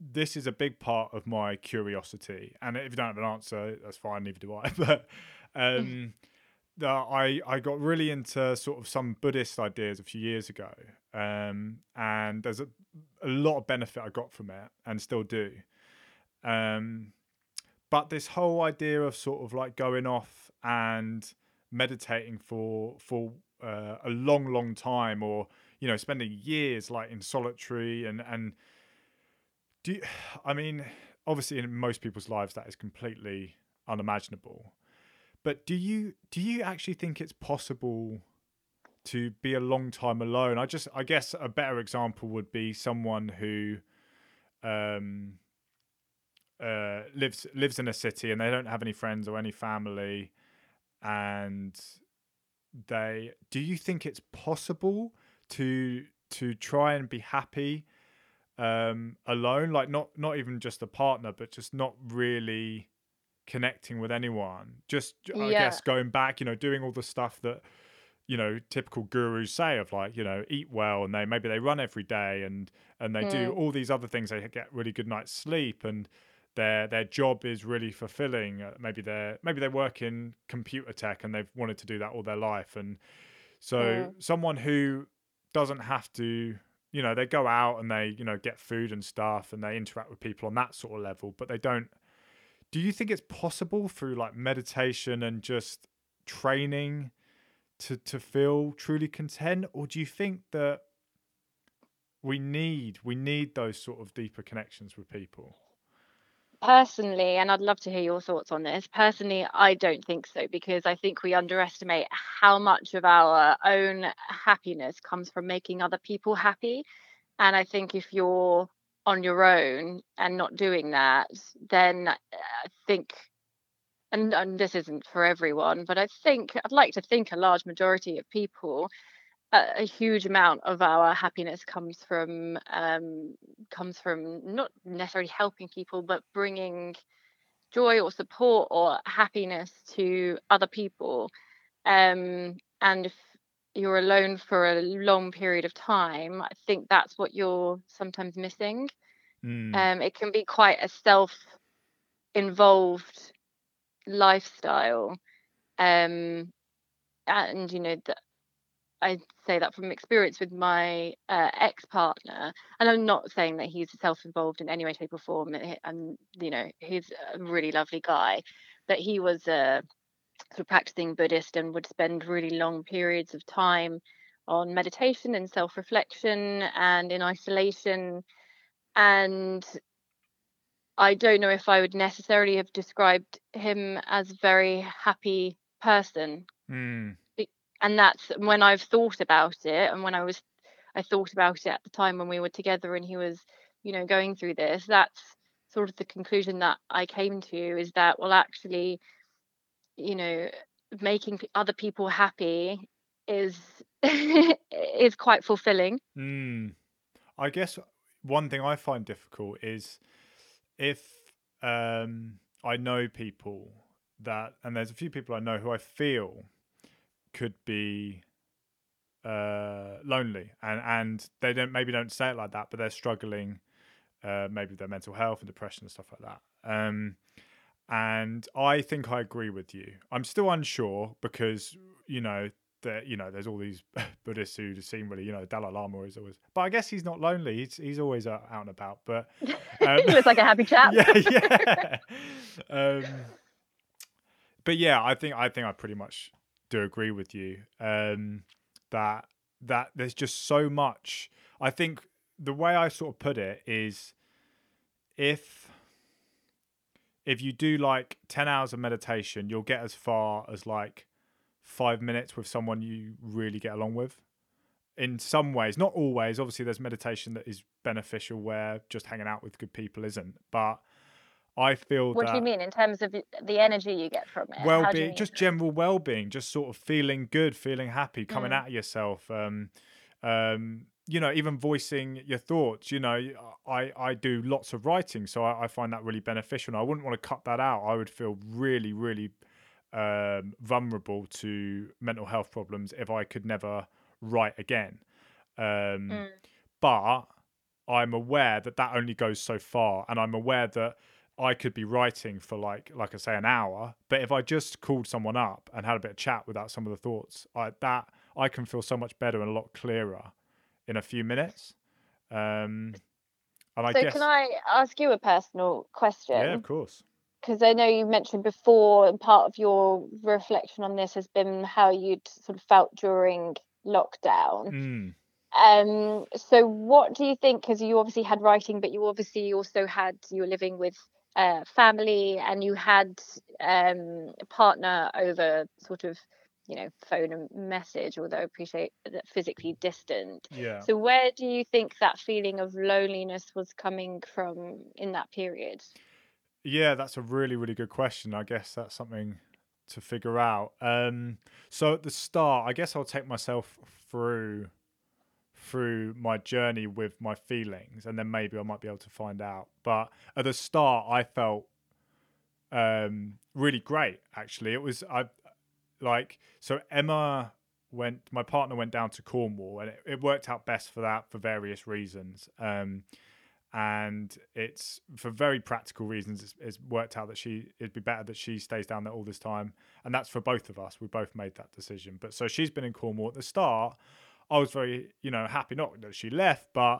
this is a big part of my curiosity, and if you don't have an answer, that's fine. Neither do I. But um, the, I I got really into sort of some Buddhist ideas a few years ago, um, and there's a, a lot of benefit I got from it, and still do. Um, but this whole idea of sort of like going off and meditating for for uh, a long, long time, or you know, spending years like in solitary and and do you, I mean, obviously in most people's lives that is completely unimaginable. But do you do you actually think it's possible to be a long time alone? I just I guess a better example would be someone who um uh lives lives in a city and they don't have any friends or any family and they do you think it's possible to to try and be happy um alone like not not even just a partner but just not really connecting with anyone just i Yeah. guess going back you know doing all the stuff that you know typical gurus say of like you know eat well and they maybe they run every day and and they do Mm. all these other things they get really good night's sleep and their their job is really fulfilling. Uh, maybe they're maybe they work in computer tech and they've wanted to do that all their life. And so Mm. someone who doesn't have to you know they go out and they you know get food and stuff and they interact with people on that sort of level but they don't do you think it's possible through like meditation and just training to to feel truly content? Or do you think that we need we need those sort of deeper connections with people Personally, and I'd love to hear your thoughts on this. Personally, I don't think so because I think we underestimate how much of our own happiness comes from making other people happy. And I think if you're on your own and not doing that, then uh, I think, and, and this isn't for everyone, but I think I'd like to think a large majority of people a, a huge amount of our happiness comes from um, comes from not necessarily helping people, but bringing joy or support or happiness to other people. Um, and if you're alone for a long period of time, I think that's what you're sometimes missing. Mm, Um, it can be quite a self-involved lifestyle. Um, and you know that I say that from experience with my uh, ex-partner, and I'm not saying that he's self-involved in any way, shape, or form. And, and you know, he's a really lovely guy, but he was a sort of practicing Buddhist and would spend really long periods of time on meditation and self-reflection and in isolation. And I don't know if I would necessarily have described him as a very happy person mm, and that's when I've thought about it and when I was I thought about it at the time when we were together and he was you know going through this that's sort of the conclusion that I came to is that well actually you know making other people happy is is quite fulfilling mm. i guess one thing i find difficult is if um i know people that and there's a few people i know who i feel could be uh lonely and and they don't maybe don't say it like that but they're struggling uh maybe with their mental health and depression and stuff like that. Um and i think i agree with you. I'm still unsure because you know that you know there's all these buddhists who seem really you know dalai lama is always but i guess he's not lonely. He's, he's always out, out and about but um, he looks like a happy chap. Yeah, yeah. um, but yeah, I think I think I pretty much do agree with you um, that that there's just so much. I think the way I sort of put it is if if you do like 10 hours of meditation you'll get as far as like five minutes with someone you really get along with in some ways not always obviously there's meditation that is beneficial where just hanging out with good people isn't but i feel what that do you mean in terms of the energy you get from it How do you well-being just general well-being just sort of feeling good feeling happy coming Mm. out of yourself um um you know, even voicing your thoughts. You know, I I do lots of writing, so I, I find that really beneficial. And I wouldn't want to cut that out. I would feel really, really um, vulnerable to mental health problems if I could never write again. Um, Mm. But I'm aware that that only goes so far, and I'm aware that I could be writing for like, like I say, an hour. But if I just called someone up and had a bit of chat without some of the thoughts, I, that I can feel so much better and a lot clearer in a few minutes. Um, and I so guess, can I ask you a personal question? yeah, of course. because I know you mentioned before, and part of your reflection on this has been how you'd sort of felt during lockdown. Mm. Um, so what do you think? Because you obviously had writing, but you obviously also had you were living with uh, family, and you had um, a partner over sort of you know phone and message. Although I appreciate that physically distant. Yeah. So where do you think that feeling of loneliness was coming from in that period? Yeah, that's a really, really good question. I guess that's something to figure out. Um, so at the start, I guess I'll take myself through through my journey with my feelings, and then maybe I might be able to find out. But at the start, I felt um, really great. Actually, it was I like so Emma went. My partner went down to Cornwall, and it, it worked out best for that for various reasons. Um, and it's for very practical reasons it's, it's worked out that she it'd be better that she stays down there all this time and that's for both of us we both made that decision but so she's been in cornwall at the start i was very you know happy not that she left but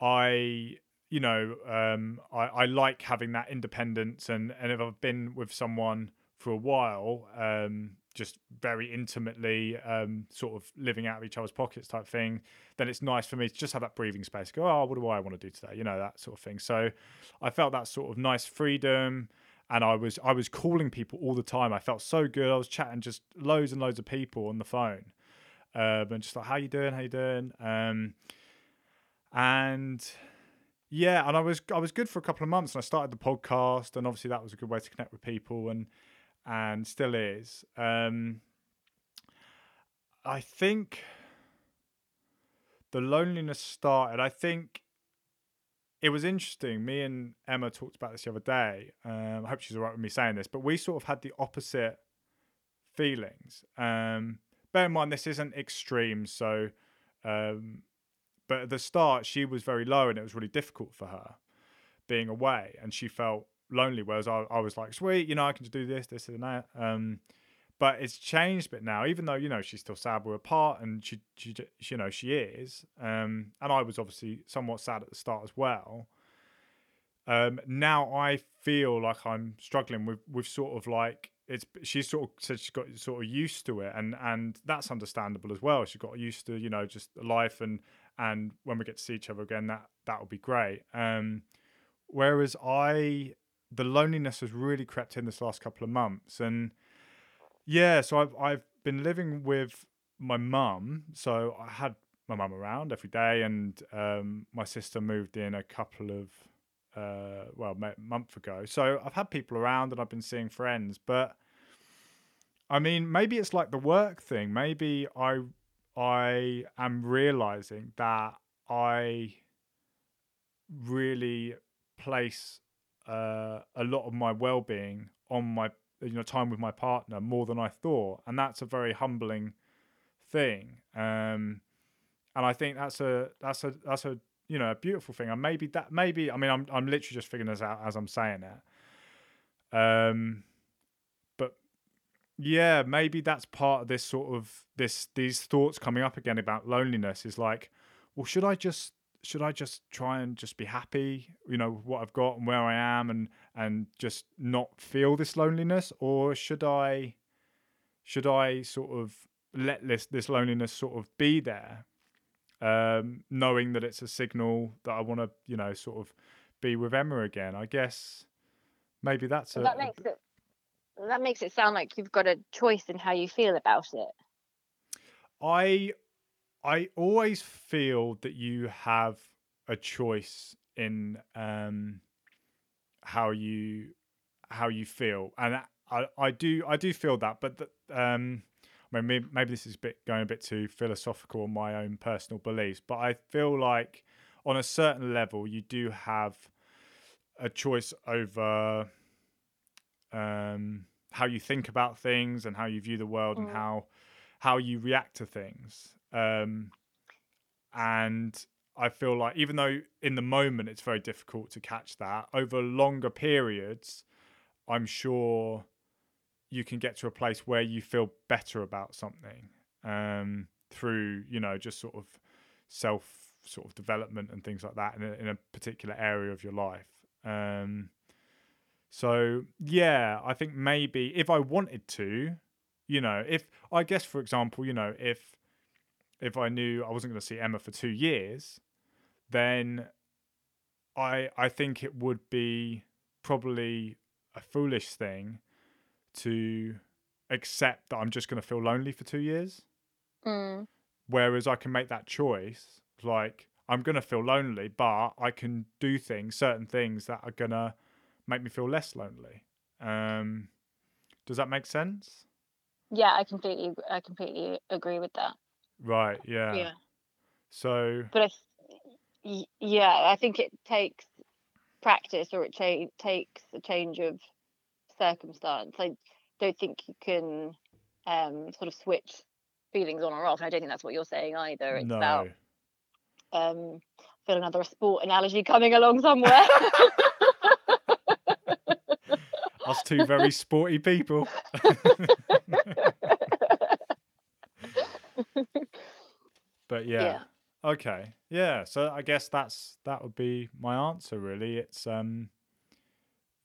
i you know um i, I like having that independence and and if i've been with someone for a while um just very intimately um, sort of living out of each other's pockets type thing, then it's nice for me to just have that breathing space. Go, oh, what do I want to do today? You know that sort of thing. So I felt that sort of nice freedom, and I was I was calling people all the time. I felt so good. I was chatting just loads and loads of people on the phone, um, and just like, how you doing? How you doing? Um, and yeah, and I was I was good for a couple of months, and I started the podcast, and obviously that was a good way to connect with people, and and still is. Um, I think the loneliness started. I think it was interesting. Me and Emma talked about this the other day. Um, I hope she's all right with me saying this, but we sort of had the opposite feelings. Um, bear in mind, this isn't extreme, so. Um, but at the start, she was very low, and it was really difficult for her being away, and she felt lonely. Whereas I, I was like, sweet, you know, I can just do this, this, and that. Um, but it's changed a bit now. Even though you know she's still sad we're apart, and she, she, she you know, she is. Um, and I was obviously somewhat sad at the start as well. Um, now I feel like I'm struggling with with sort of like it's. she's sort of said she's got sort of used to it, and and that's understandable as well. She's got used to you know just life, and and when we get to see each other again, that that will be great. Um, whereas I the loneliness has really crept in this last couple of months and yeah so i've i've been living with my mum so i had my mum around every day and um, my sister moved in a couple of uh, well a month ago so i've had people around and i've been seeing friends but i mean maybe it's like the work thing maybe i i am realizing that i really place uh, a lot of my well-being on my you know time with my partner more than I thought, and that's a very humbling thing. Um, and I think that's a that's a that's a you know a beautiful thing. And maybe that maybe I mean I'm I'm literally just figuring this out as I'm saying it. Um, but yeah, maybe that's part of this sort of this these thoughts coming up again about loneliness is like, well, should I just should I just try and just be happy, you know, what I've got and where I am and and just not feel this loneliness or should I should I sort of let this this loneliness sort of be there um knowing that it's a signal that I want to, you know, sort of be with Emma again. I guess maybe that's a that makes it that makes it sound like you've got a choice in how you feel about it. I I always feel that you have a choice in um, how you how you feel, and I, I do I do feel that, but the, um, I mean, maybe this is a bit going a bit too philosophical on my own personal beliefs, but I feel like on a certain level, you do have a choice over um, how you think about things and how you view the world Mm. and how how you react to things. Um, and I feel like even though in the moment it's very difficult to catch that, over longer periods, I'm sure you can get to a place where you feel better about something um, through, you know, just sort of self sort of development and things like that in a, in a particular area of your life. Um, so yeah, I think maybe if I wanted to, you know, if I guess for example, you know, if if I knew I wasn't going to see Emma for two years, then I I think it would be probably a foolish thing to accept that I'm just going to feel lonely for two years. Mm. Whereas I can make that choice, like I'm going to feel lonely, but I can do things, certain things that are going to make me feel less lonely. Um, does that make sense? Yeah, I completely, I completely agree with that. Right. Yeah. Yeah, So but I, yeah, I think it takes practice or it cha- takes a change of circumstance. I don't think you can um, sort of switch feelings on or off. And I don't think that's what you're saying either. It's no. about um, I feel another sport analogy coming along somewhere. Us two very sporty people. but yeah. Yeah. Okay. Yeah. So I guess that's that would be my answer really. It's um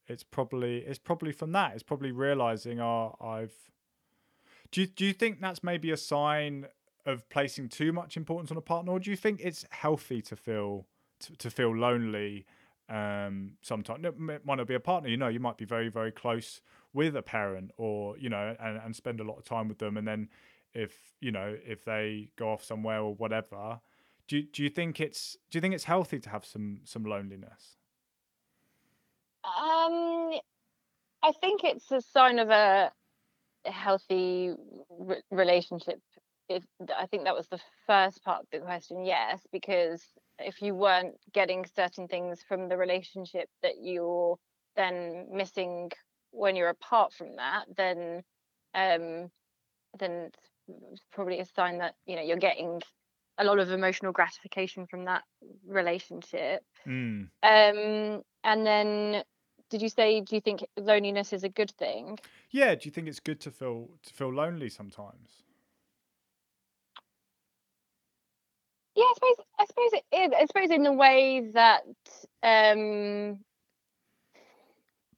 it's probably it's probably from that. It's probably realizing oh I've do you, do you think that's maybe a sign of placing too much importance on a partner or do you think it's healthy to feel to, to feel lonely um sometimes it might not be a partner you know you might be very very close with a parent or you know and, and spend a lot of time with them and then if you know if they go off somewhere or whatever do do you think it's do you think it's healthy to have some some loneliness Um, I think it's a sign of a healthy re- relationship. If I think that was the first part of the question, yes, because if you weren't getting certain things from the relationship that you're then missing when you're apart from that, then um, then it's probably a sign that you know you're getting a lot of emotional gratification from that relationship. mm. Um, and then did you say do you think loneliness is a good thing? yeah do you think it's good to feel to feel lonely sometimes Yeah, I suppose I suppose it is. I suppose in the way that um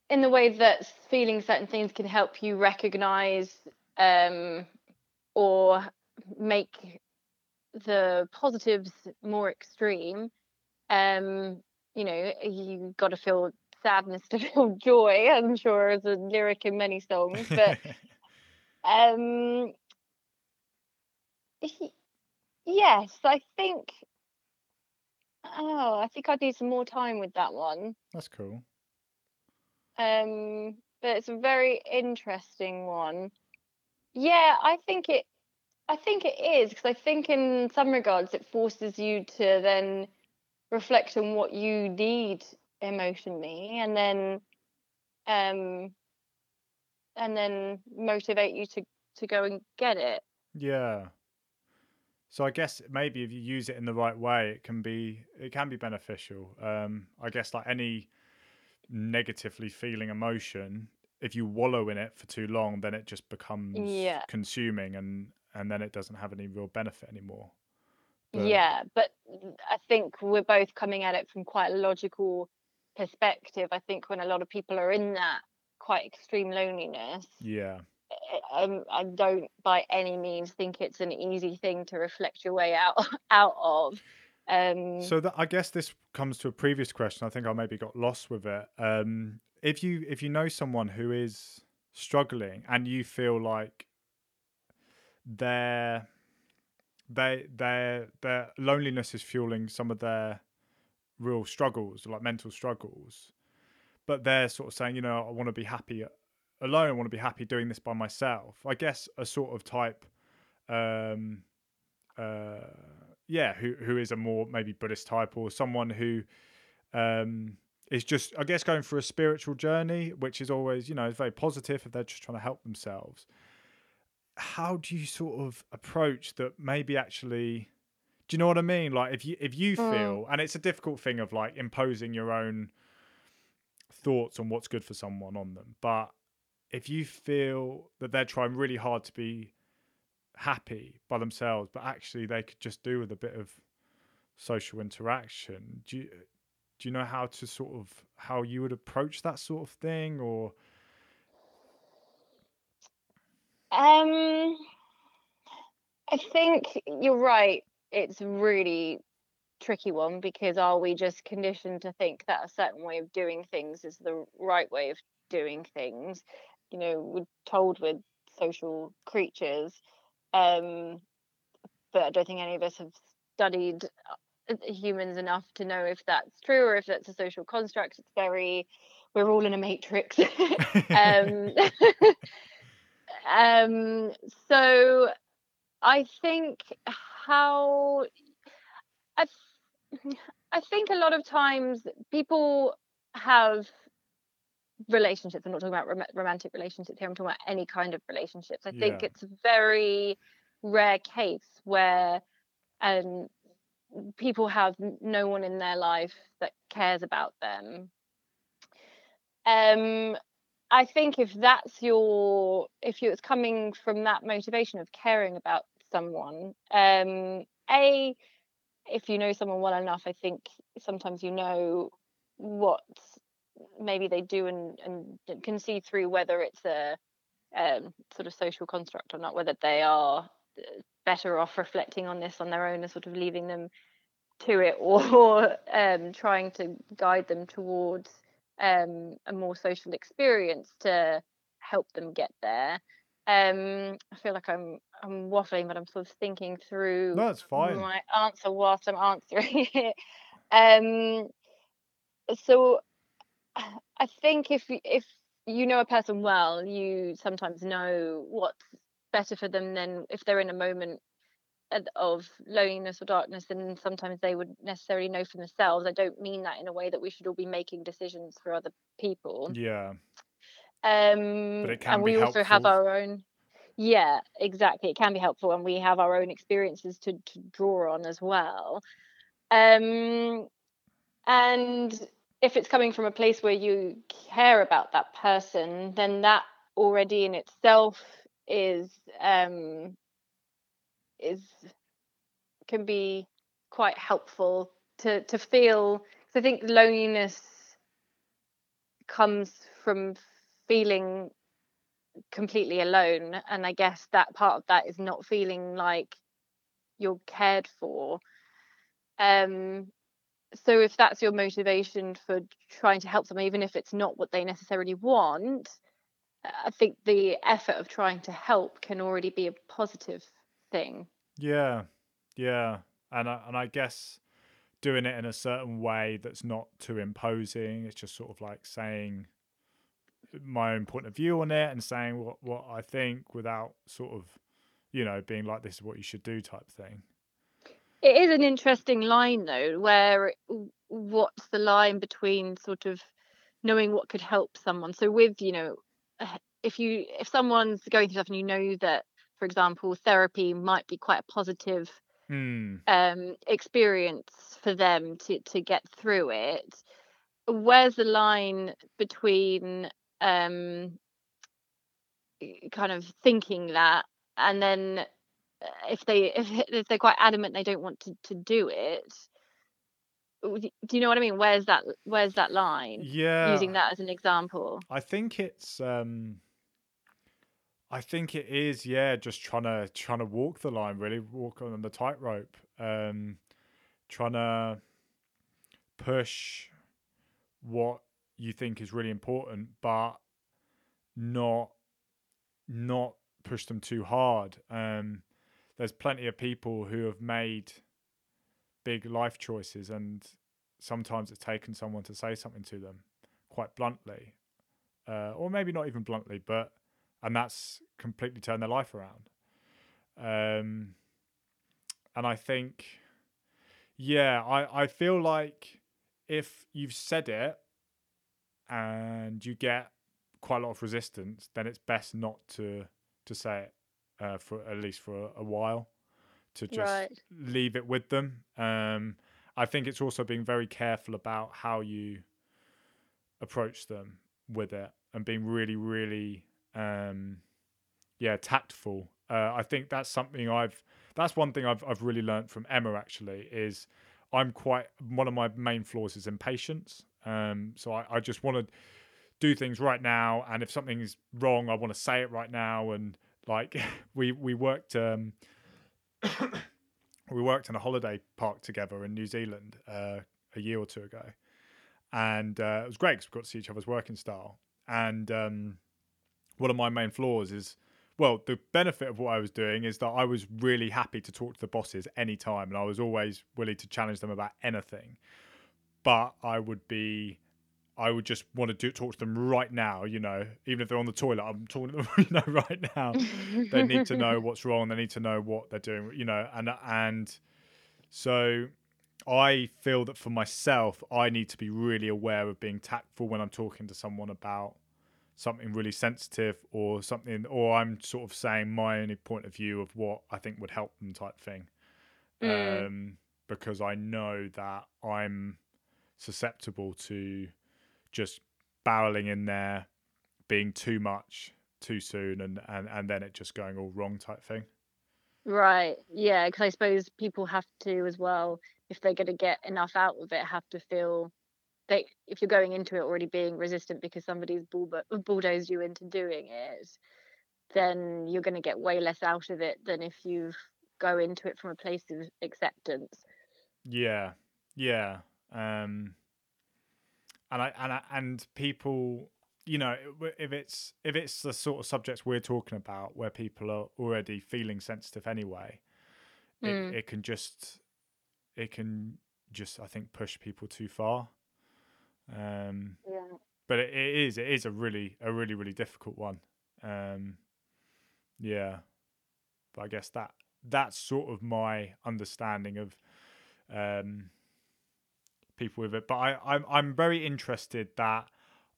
in the way that feeling certain things can help you recognize um or make the positives more extreme. Um, you know, you got to feel sadness to feel joy, I'm sure is a lyric in many songs, but um y- yes i think oh i think i'd need some more time with that one. That's cool. Um but it's a very interesting one. Yeah i think it i think it is because i think in some regards it forces you to then reflect on what you need emotionally and then um and then motivate you to to go and get it Yeah. So I guess maybe if you use it in the right way, it can be it can be beneficial. Um, I guess like any negatively feeling emotion, if you wallow in it for too long, then it just becomes Yeah. consuming, and and then it doesn't have any real benefit anymore. But- Yeah, but I think we're both coming at it from quite a logical perspective. I think when a lot of people are in that quite extreme loneliness, Yeah. I- um, I don't by any means think it's an easy thing to reflect your way out out of. Um, So that I guess this comes to a previous question. I think I maybe got lost with it. Um, if you if you know someone who is struggling and you feel like their they their their loneliness is fueling some of their real struggles, like mental struggles, but they're sort of saying, you know, I want to be happy alone. I want to be happy doing this by myself. I guess a sort of type um, uh, yeah, who who is a more maybe Buddhist type or someone who um, is just, I guess, going for a spiritual journey, which is always, you know, very positive if they're just trying to help themselves. How do you sort of approach that? Maybe actually, do you know what I mean? Like if you if you Mm. feel, and it's a difficult thing of like imposing your own thoughts on what's good for someone on them, but if you feel that they're trying really hard to be happy by themselves, but actually they could just do with a bit of social interaction. Do you do you know how to sort of how you would approach that sort of thing or Um, I think you're right. It's a really tricky one because are we just conditioned to think that a certain way of doing things is the right way of doing things? You know, we're told we're social creatures, um, but I don't think any of us have studied uh, humans enough to know if that's true or if that's a social construct. It's very, we're all in a matrix. um, um, so I think how I, I think a lot of times people have relationships. I'm not talking about rom- romantic relationships here. I'm talking about any kind of relationships. I think it's a very rare case where um, people have no one in their life that cares about them. Um, I think if that's your, if you, it's coming from that motivation of caring about someone, um, a, if you know someone well enough, I think sometimes you know what maybe they do and, and can see through whether it's a um, sort of social construct or not, whether they are uh, better off reflecting on this on their own and sort of leaving them to it or um, trying to guide them towards um, a more social experience to help them get there. Um, I feel like I'm I'm waffling, but I'm sort of thinking through no it's fine my answer whilst I'm answering it. Um, so I think if if you know a person well, you sometimes know what's better for them than if they're in a moment of- of loneliness or darkness, then sometimes they would necessarily know for themselves. I don't mean that in a way that we should all be making decisions for other people. yeah Um, it can and we also have our own. Yeah, exactly. It can be helpful, and we have our own experiences to, to draw on as well. Um, and if it's coming from a place where you care about that person, then that already in itself is um, is can be quite helpful to to feel. So I think loneliness comes from feeling completely alone, and I guess that part of that is not feeling like you're cared for. Um, so if that's your motivation for trying to help them, even if it's not what they necessarily want, I think the effort of trying to help can already be a positive thing. yeah yeah and I, and I guess doing it in a certain way that's not too imposing it's just sort of like saying my own point of view on it and saying what what I think without sort of you know being like this is what you should do type thing It is an interesting line though, where what's the line between sort of knowing what could help someone. So with you know, uh, if you if someone's going through stuff and you know that, for example, therapy might be quite a positive Hmm. um, experience for them to to get through it. Where's the line between um, kind of thinking that and then uh, if they if, if they're quite adamant they don't want to, to do it do you know what i mean? Where's that where's that line? Yeah. using that as an example. I think it's um I think it is, yeah, just trying to trying to walk the line, really walk on the tightrope. Um trying to push what you think is really important, but not not push them too hard. Um there's plenty of people who have made big life choices and sometimes it's taken someone to say something to them quite bluntly uh, or maybe not even bluntly, but and that's completely turned their life around. Um, and I think, yeah, I, I feel like if you've said it and you get quite a lot of resistance, then it's best not to to say it uh, for at least for a, a while to just Right. leave it with them. Um, I think it's also being very careful about how you approach them with it and being really, really, um, yeah, tactful. Uh, I think that's something I've. That's one thing I've I've really learned from Emma. Actually, is I'm quite one of my main flaws is impatience. Um, so I, I just want to do things right now, and if something's wrong, I want to say it right now. And like we we worked um, we worked in a holiday park together in New Zealand uh, a year or two ago, and uh, it was great because we got to see each other's working style. And um, one of my main flaws is, well, the benefit of what I was doing is that I was really happy to talk to the bosses anytime, and I was always willing to challenge them about anything. But I would be I would just want to do, talk to them right now, you know, even if they're on the toilet, I'm talking to them, you know, right now. they need to know what's wrong. They need to know what they're doing, you know, and and so I feel that for myself, I need to be really aware of being tactful when I'm talking to someone about something really sensitive or something, or I'm sort of saying my only point of view of what I think would help them, type thing. Mm. Um, because I know that I'm susceptible to just barreling in there, being too much too soon, and and and then it just going all wrong type thing. Right. Yeah, because I suppose people have to as well, if they're going to get enough out of it, have to feel they if you're going into it already being resistant because somebody's bull bulldozed you into doing it, then you're going to get way less out of it than if you go into it from a place of acceptance. Yeah, yeah. Um, and I and I, and people, you know, if it's if it's the sort of subjects we're talking about where people are already feeling sensitive anyway, it, Mm. it can just it can just I think push people too far. Um, Yeah. but it, it is it is a really a really really difficult one. Um, yeah, but I guess that that's sort of my understanding of um, people with it. But I, I'm I'm very interested that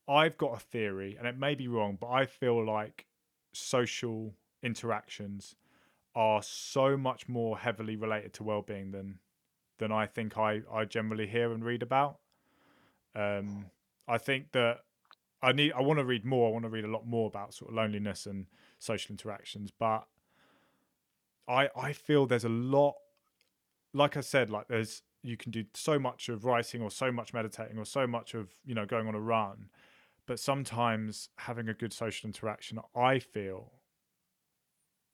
I've got a theory, and it may be wrong, but I feel like social interactions are so much more heavily related to well-being than than I think I, I generally hear and read about. Um, I think that I need I want to read more. I want to read a lot more about sort of loneliness and social interactions, but I I feel there's a lot like I said, like there's you can do so much of writing or so much meditating or so much of, you know, going on a run. But sometimes having a good social interaction, I feel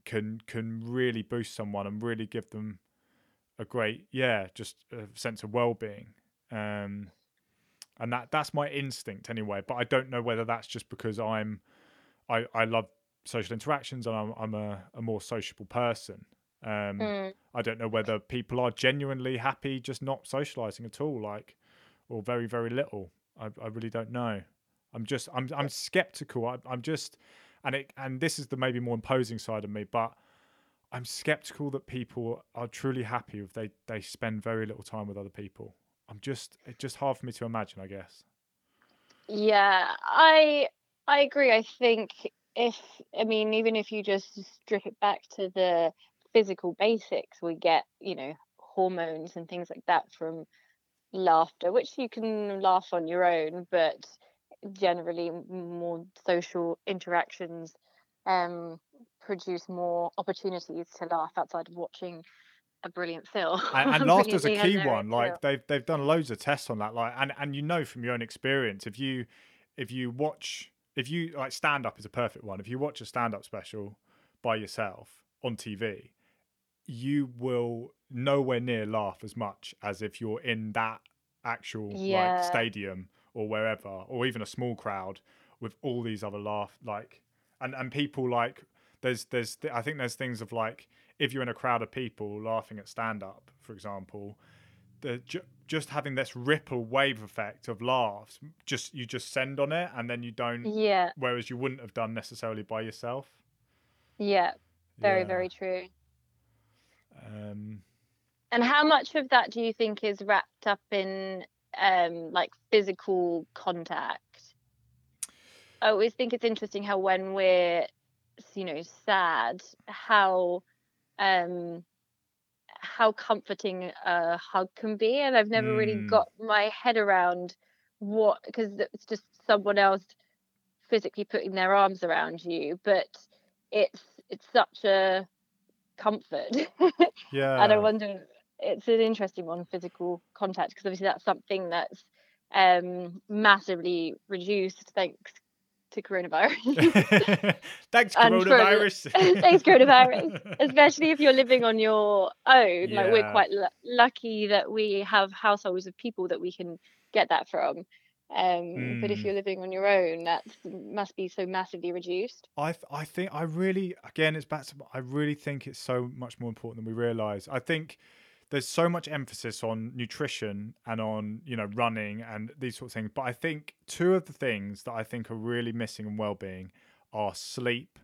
can can really boost someone and really give them a great, yeah, just a sense of well being. Um and that that's my instinct anyway. But I don't know whether that's just because I'm I, I love social interactions and I'm I'm a, a more sociable person. Um, Mm. I don't know whether people are genuinely happy just not socializing at all, like, or very very little. I I really don't know. I'm just I'm I'm skeptical. I, I'm just, and it and this is the maybe more imposing side of me, but I'm skeptical that people are truly happy if they they spend very little time with other people. I'm just it's just hard for me to imagine. I guess. Yeah, I I agree. I think if I mean even if you just strip it back to the physical basics, we get, you know, hormones and things like that from laughter, which you can laugh on your own, but generally more social interactions um produce more opportunities to laugh outside of watching a brilliant film. and, and laughter's a key one. Like they've they've done loads of tests on that. Like and and you know from your own experience, if you if you watch if you like stand up is a perfect one. If you watch a stand up special by yourself on TV, you will nowhere near laugh as much as if you're in that actual Yeah. like stadium or wherever, or even a small crowd with all these other laugh like and and people like there's there's I think there's things of like if you're in a crowd of people laughing at stand up, for example, the ju- just having this ripple wave effect of laughs, just you just send on it and then you don't. Yeah, Whereas you wouldn't have done necessarily by yourself. yeah, very, Yeah. very true. Um, and how much of that do you think is wrapped up in um, like physical contact? I always think it's interesting how when we're, you know, sad, how um, how comforting a hug can be, and I've never really mm, got my head around what because it's just someone else physically putting their arms around you, but it's it's such a comfort. Yeah. and I wonder, it's an interesting one, physical contact, because obviously that's something that's um, massively reduced thanks to coronavirus. Thanks, and for coronavirus. thanks coronavirus, especially if you're living on your own. Like we're quite lu lucky that we have households of people that we can get that from. Um, but if Mm. you're living on your own, that must be so massively reduced. I I think I really again it's back to I really think it's so much more important than we realize. I think there's so much emphasis on nutrition and on you know running and these sort of things, but I think two of the things that I think are really missing in well-being are sleep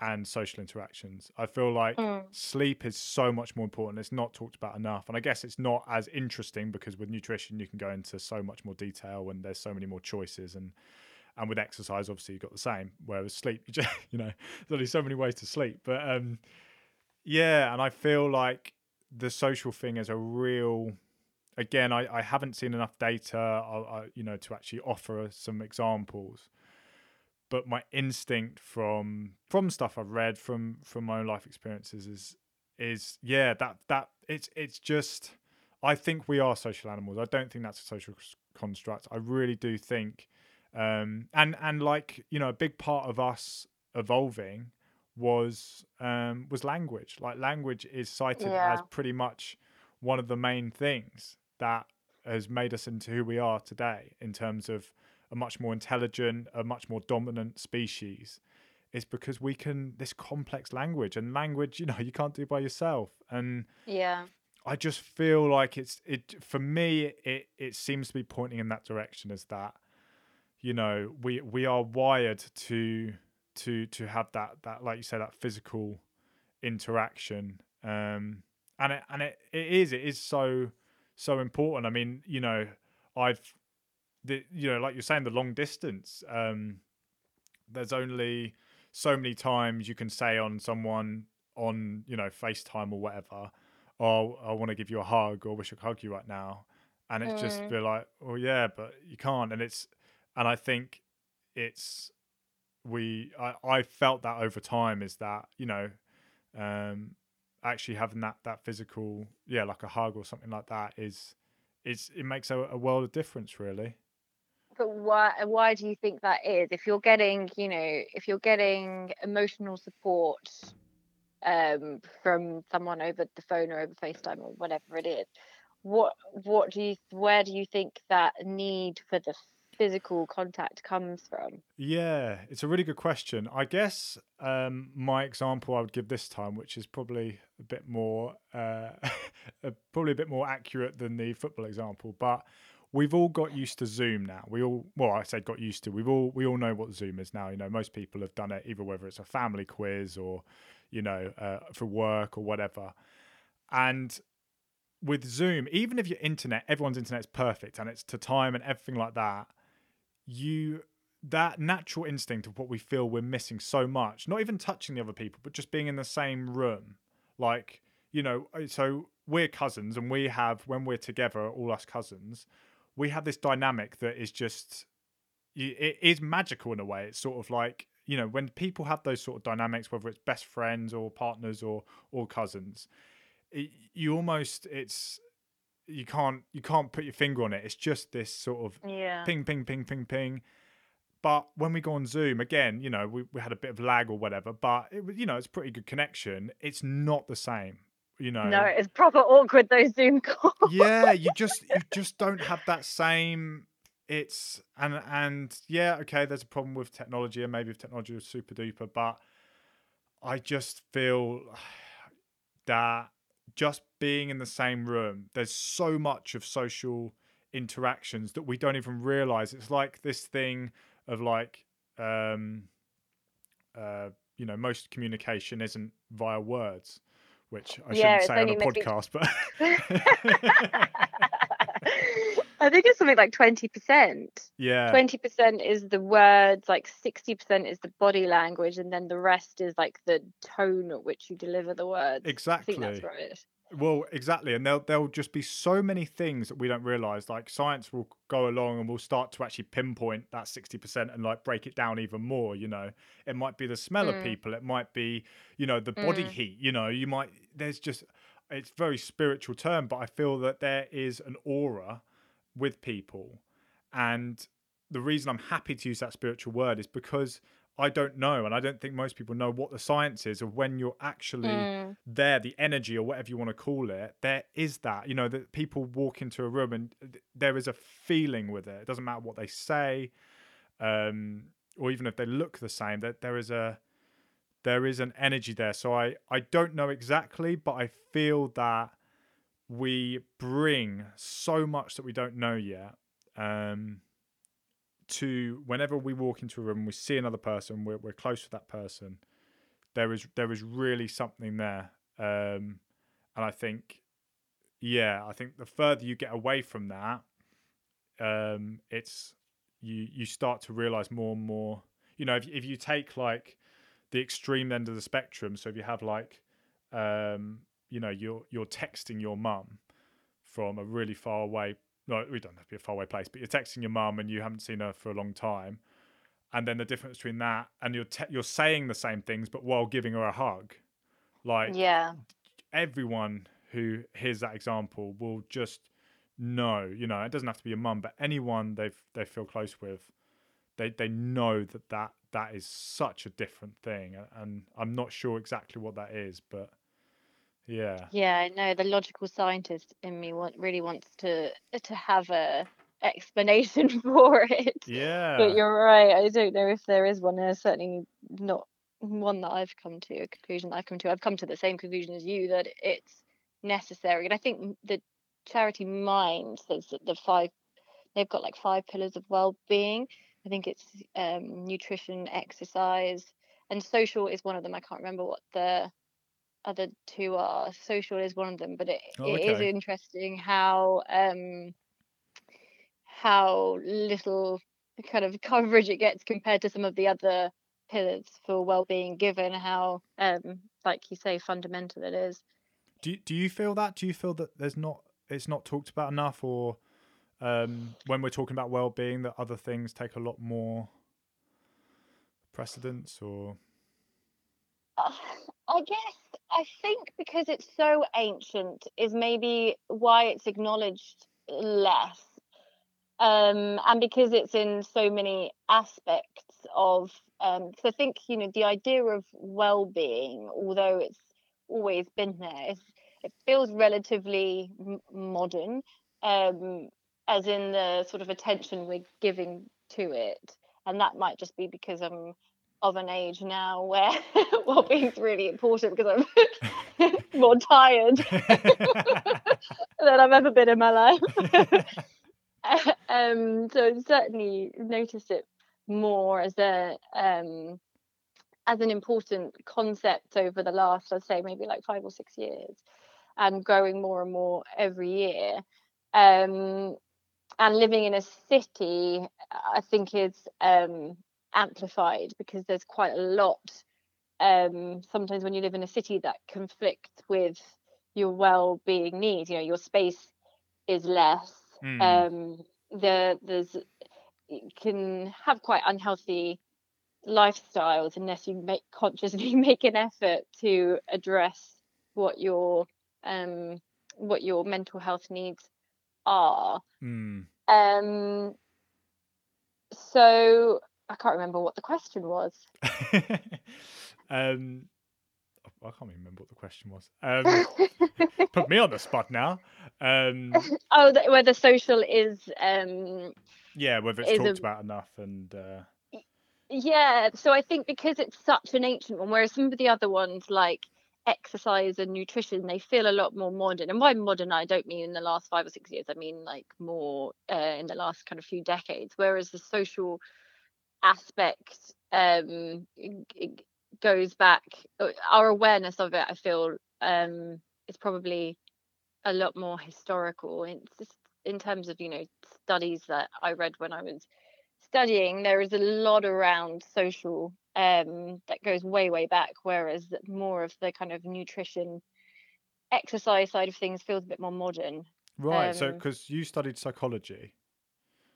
and social interactions. I feel like Mm. sleep is so much more important. It's not talked about enough, and I guess it's not as interesting because with nutrition you can go into so much more detail and there's so many more choices and and with exercise obviously you've got the same whereas sleep you just you know there's only so many ways to sleep but um yeah and i feel like the social thing is a real again i, I haven't seen enough data I, I, you know to actually offer some examples but my instinct from from stuff i've read from from my own life experiences is is yeah that that it's it's just i think we are social animals. I don't think that's a social construct. I really do think um and and like you know a big part of us evolving was um was language. Like language is cited as pretty much one of the main things that has made us into who we are today in terms of a much more intelligent a much more dominant species is because we can this complex language and language you know you can't do by yourself. And Yeah. I just feel like it's it for me it it seems to be pointing in that direction as that you know we we are wired to to to have that that like you said that physical interaction. Um and it and it, it is it is so so important. I mean you know I've the you know like you're saying the long distance um there's only so many times you can say on someone on you know FaceTime or whatever oh, I want to give you a hug or wish I could hug you right now. And it's just Mm. be like, oh yeah, but you can't. And it's, and I think it's, we, I, I felt that over time is that, you know, um, actually having that, that physical, yeah, like a hug or something like that is, is, it makes a, a world of difference really. But why why do you think that is? If you're getting, you know, if you're getting emotional support um from someone over the phone or over FaceTime or whatever it is, what what do you where do you think that need for the physical contact comes from? Yeah, it's a really good question. I guess um, my example I would give this time, which is probably a bit more, uh, probably a bit more accurate than the football example, but we've all got used to Zoom now. We all, well, I say got used to. We've all, we all know what Zoom is now. You know, most people have done it, either whether it's a family quiz or, you know, uh, for work or whatever. And with Zoom, even if your internet, everyone's internet is perfect and it's to time and everything like that, you that natural instinct of what we feel we're missing so much, not even touching the other people, but just being in the same room. Like, you know, uh, so we're cousins and we have, when we're together, all us cousins, we have this dynamic that is just it is magical in a way. It's sort of like, you know, when people have those sort of dynamics, whether it's best friends or partners or, or cousins, it, you almost, it's, you can't you can't put your finger on it. It's just this sort of Yeah. ping, ping, ping, ping, ping. But when we go on Zoom again, you know, we, we had a bit of lag or whatever, but it you know, it's pretty good connection. It's not the same, you know. No, it's proper awkward those Zoom calls. yeah, you just you just don't have that same. It's and and yeah, okay. There's a problem with technology, and maybe if technology was super duper, but I just feel that just being in the same room, there's so much of social interactions that we don't even realize. It's like this thing of like, um, uh, you know, most communication isn't via words. Which I Yeah, shouldn't say on a be- podcast, but I think it's something like 20%. yeah, 20% is the words, like 60% is the body language, and then the rest is like the tone at which you deliver the words. Exactly. I think that's right. Well, exactly, and there'll there'll just be so many things that we don't realize. Like science will go along and we'll start to actually pinpoint that sixty percent and like break it down even more. You know, it might be the smell of Mm. people. It might be you know the body Mm. heat. You know, you might there's just it's very spiritual term, but I feel that there is an aura with people, and the reason I'm happy to use that spiritual word is because I don't know, and I don't think most people know what the science is of when you're actually Mm. there the energy or whatever you want to call it there is that you know that people walk into a room and th- there is a feeling with it. It doesn't matter what they say um or even if they look the same that there is a there is an energy there. So i i don't know exactly but i feel that we bring so much that we don't know yet. Um to whenever we walk into a room we see another person we're, we're close with that person there is there is really something there. Um and i think yeah i think the further you get away from that um it's you you start to realize more and more you know if, if you take like the extreme end of the spectrum so if you have like um you know you're you're texting your mum from a really far away no we don't have to be a faraway place but you're texting your mum and you haven't seen her for a long time. And then the difference between that and you're te- you're saying the same things but while giving her a hug. Like Yeah. everyone who hears that example will just know you know it doesn't have to be your mum but anyone they they feel close with they they know that that that is such a different thing. And i'm not sure exactly what that is but yeah Yeah, I know the logical scientist in me want really wants to to have a explanation for it. yeah But you're right. I don't know if there is one. There's certainly not one that I've come to, a conclusion that I've come to. I've come to the same conclusion as you that it's necessary. And I think the charity Mind says that the five, they've got like five pillars of well-being. I think it's um, nutrition, exercise, and social is one of them. I can't remember what the other two are. Social is one of them, but it, Oh, it is okay. interesting how um, how little kind of coverage it gets compared to some of the other pillars for well-being given how um like you say fundamental it is do, you- do you feel that do you feel that there's not it's not talked about enough or um when we're talking about well-being that other things take a lot more precedence or Uh, I guess I think because it's so ancient is maybe why it's acknowledged less. Um, and because it's in so many aspects of um, so I think you know the idea of well-being, although it's always been there, it feels relatively m- modern, um, as in the sort of attention we're giving to it, and that might just be because I'm of an age now where well-being's really important because I'm more tired than I've ever been in my life. um, so I've certainly noticed it more as a um, as an important concept over the last, I'd say, maybe like five or six years, and growing more and more every year. Um, and living in a city, I think is um, amplified because there's quite a lot. Um, sometimes when you live in a city, that conflicts with your well-being needs. You know, your space is less. Mm. Um, there, there's you can have quite unhealthy lifestyles unless you make consciously make an effort to address what your um what your mental health needs are. Mm. Um, so I can't remember what the question was. um I can't even remember what the question was. Um, put me on the spot now. Um, oh, th- whether social is um yeah, whether it's talked a- about enough and uh, Yeah, so I think because it's such an ancient one, whereas some of the other ones like exercise and nutrition, they feel a lot more modern. And by modern, I don't mean in the last five or six years, I mean like more uh, in the last kind of few decades. Whereas the social aspect um, goes back uh, our awareness of it i feel um is probably a lot more historical it's just in terms of you know studies that i read when i was studying there is a lot around social um that goes way way back whereas more of the kind of nutrition exercise side of things feels a bit more modern Right. so Um, because you studied psychology,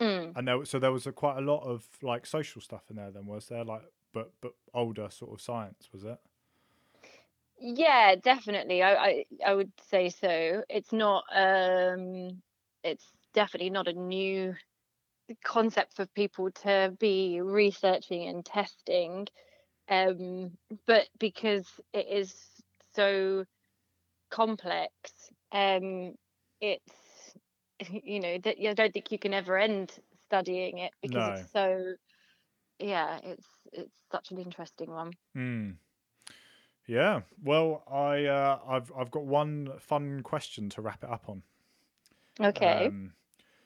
Mm. and there, so there was a, quite a lot of like social stuff in there. Then was there like, but but older sort of science was it? Yeah, definitely. I, I I would say so. It's not um it's definitely not a new concept for people to be researching and testing. Um but because it is so complex, um it's you know that I don't think you can ever end studying it because it's so yeah, it's it's such an interesting one. Hmm. Yeah. Well, I uh, I've I've got one fun question to wrap it up on. Okay. Um,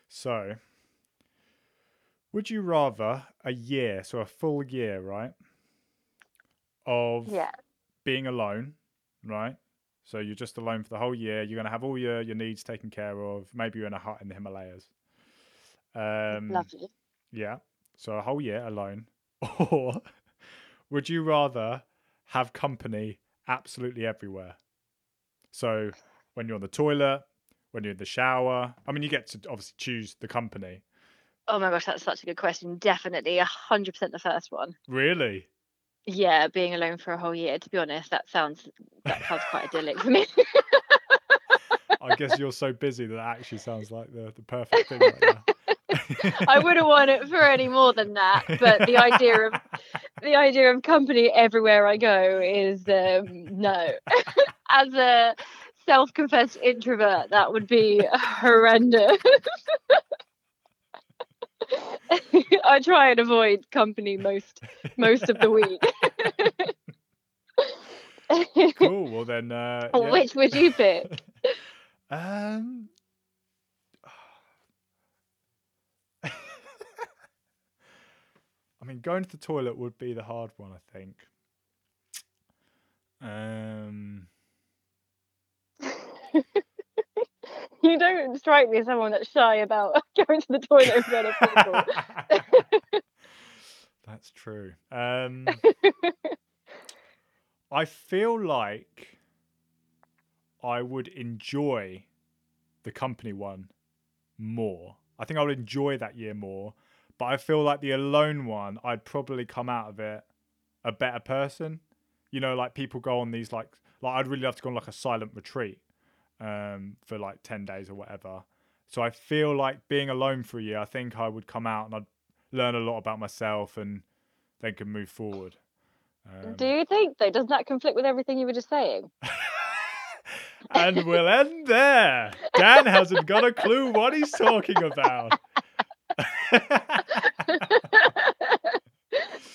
so, would you rather a year, so a full year, right, of yeah. being alone, right? So you're just alone for the whole year. You're gonna have all your your needs taken care of. Maybe you're in a hut in the Himalayas. Um, Lovely. yeah. So a whole year alone, or would you rather have company absolutely everywhere? So when you're on the toilet, when you're in the shower. I mean, you get to obviously choose the company. Oh my gosh, that's such a good question. Definitely a hundred percent the first one. Really? Yeah, being alone for a whole year. To be honest, that sounds that sounds quite idyllic for me. I guess you're so busy that that actually sounds like the, the perfect thing right now. I wouldn't want it for any more than that. But the idea of the idea of company everywhere I go is um, no. As a self-confessed introvert, that would be horrendous. I try and avoid company most most of the week. Cool. Well then, uh, yeah. Which would you pick? Um. I mean, going to the toilet would be the hard one, I think. Um. You don't strike me as someone that's shy about going to the toilet in front of people. That's true. Um, I feel like I would enjoy the company one more. I think I would enjoy that year more. But I feel like the alone one, I'd probably come out of it a better person. You know, like people go on these like like I'd really love to go on like a silent retreat um, for like ten days or whatever. So I feel like being alone for a year, I think I would come out and I'd learn a lot about myself and then can move forward. Um, Do you think though? Doesn't that conflict with everything you were just saying? and we'll end there. Dan hasn't got a clue what he's talking about.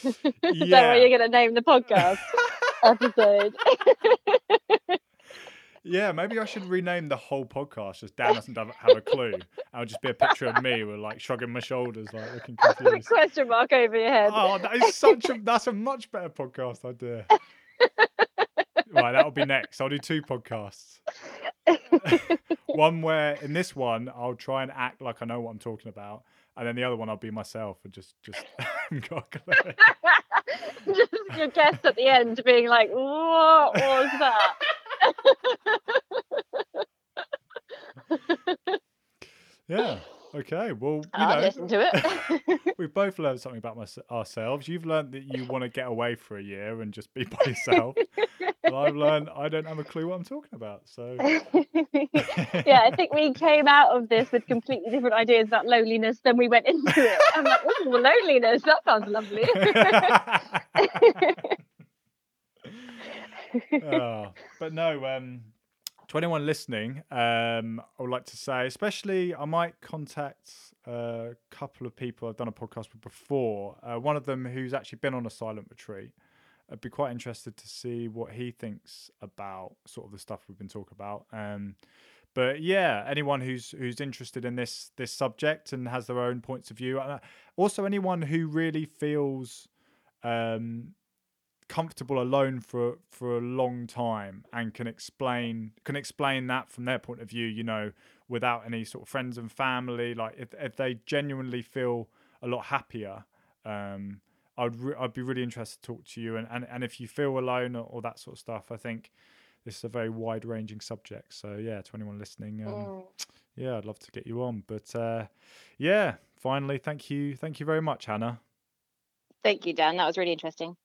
Is that what you're going to name the podcast episode? Yeah, maybe I should rename the whole podcast just Dan doesn't have, a clue. I'll just be a picture of me with like shrugging my shoulders, like looking With a confused. question mark over your head. Oh, that is such a that's a much better podcast idea. right, that'll be next. I'll do two podcasts. one where in this one I'll try and act like I know what I'm talking about, and then the other one I'll be myself and just just got a clue. just your guest at the end being like, "What was that?" Yeah. Okay. Well, you I'll know, listen to it. we've both learned something about my, ourselves. You've learned that you want to get away for a year and just be by yourself. and I've learned I don't have a clue what I'm talking about. So yeah, I think we came out of this with completely different ideas about loneliness than we went into it. I'm like, oh, loneliness, that sounds lovely. Oh, but no, um, to anyone listening, um, I would like to say, especially, I might contact a couple of people I've done a podcast with before. Uh, one of them who's actually been on a silent retreat. I'd be quite interested to see what he thinks about sort of the stuff we've been talking about. Um, but yeah, anyone who's who's interested in this this subject and has their own points of view. Uh, also, anyone who really feels um, comfortable alone for for a long time and can explain can explain that from their point of view you know without any sort of friends and family like if, if they genuinely feel a lot happier um i'd re- i'd be really interested to talk to you and and, and if you feel alone or, or that sort of stuff i think this is a very wide ranging subject so yeah to anyone listening um, Mm. yeah i'd love to get you on but uh yeah finally thank you thank you very much hannah Thank you, Dan. That was really interesting.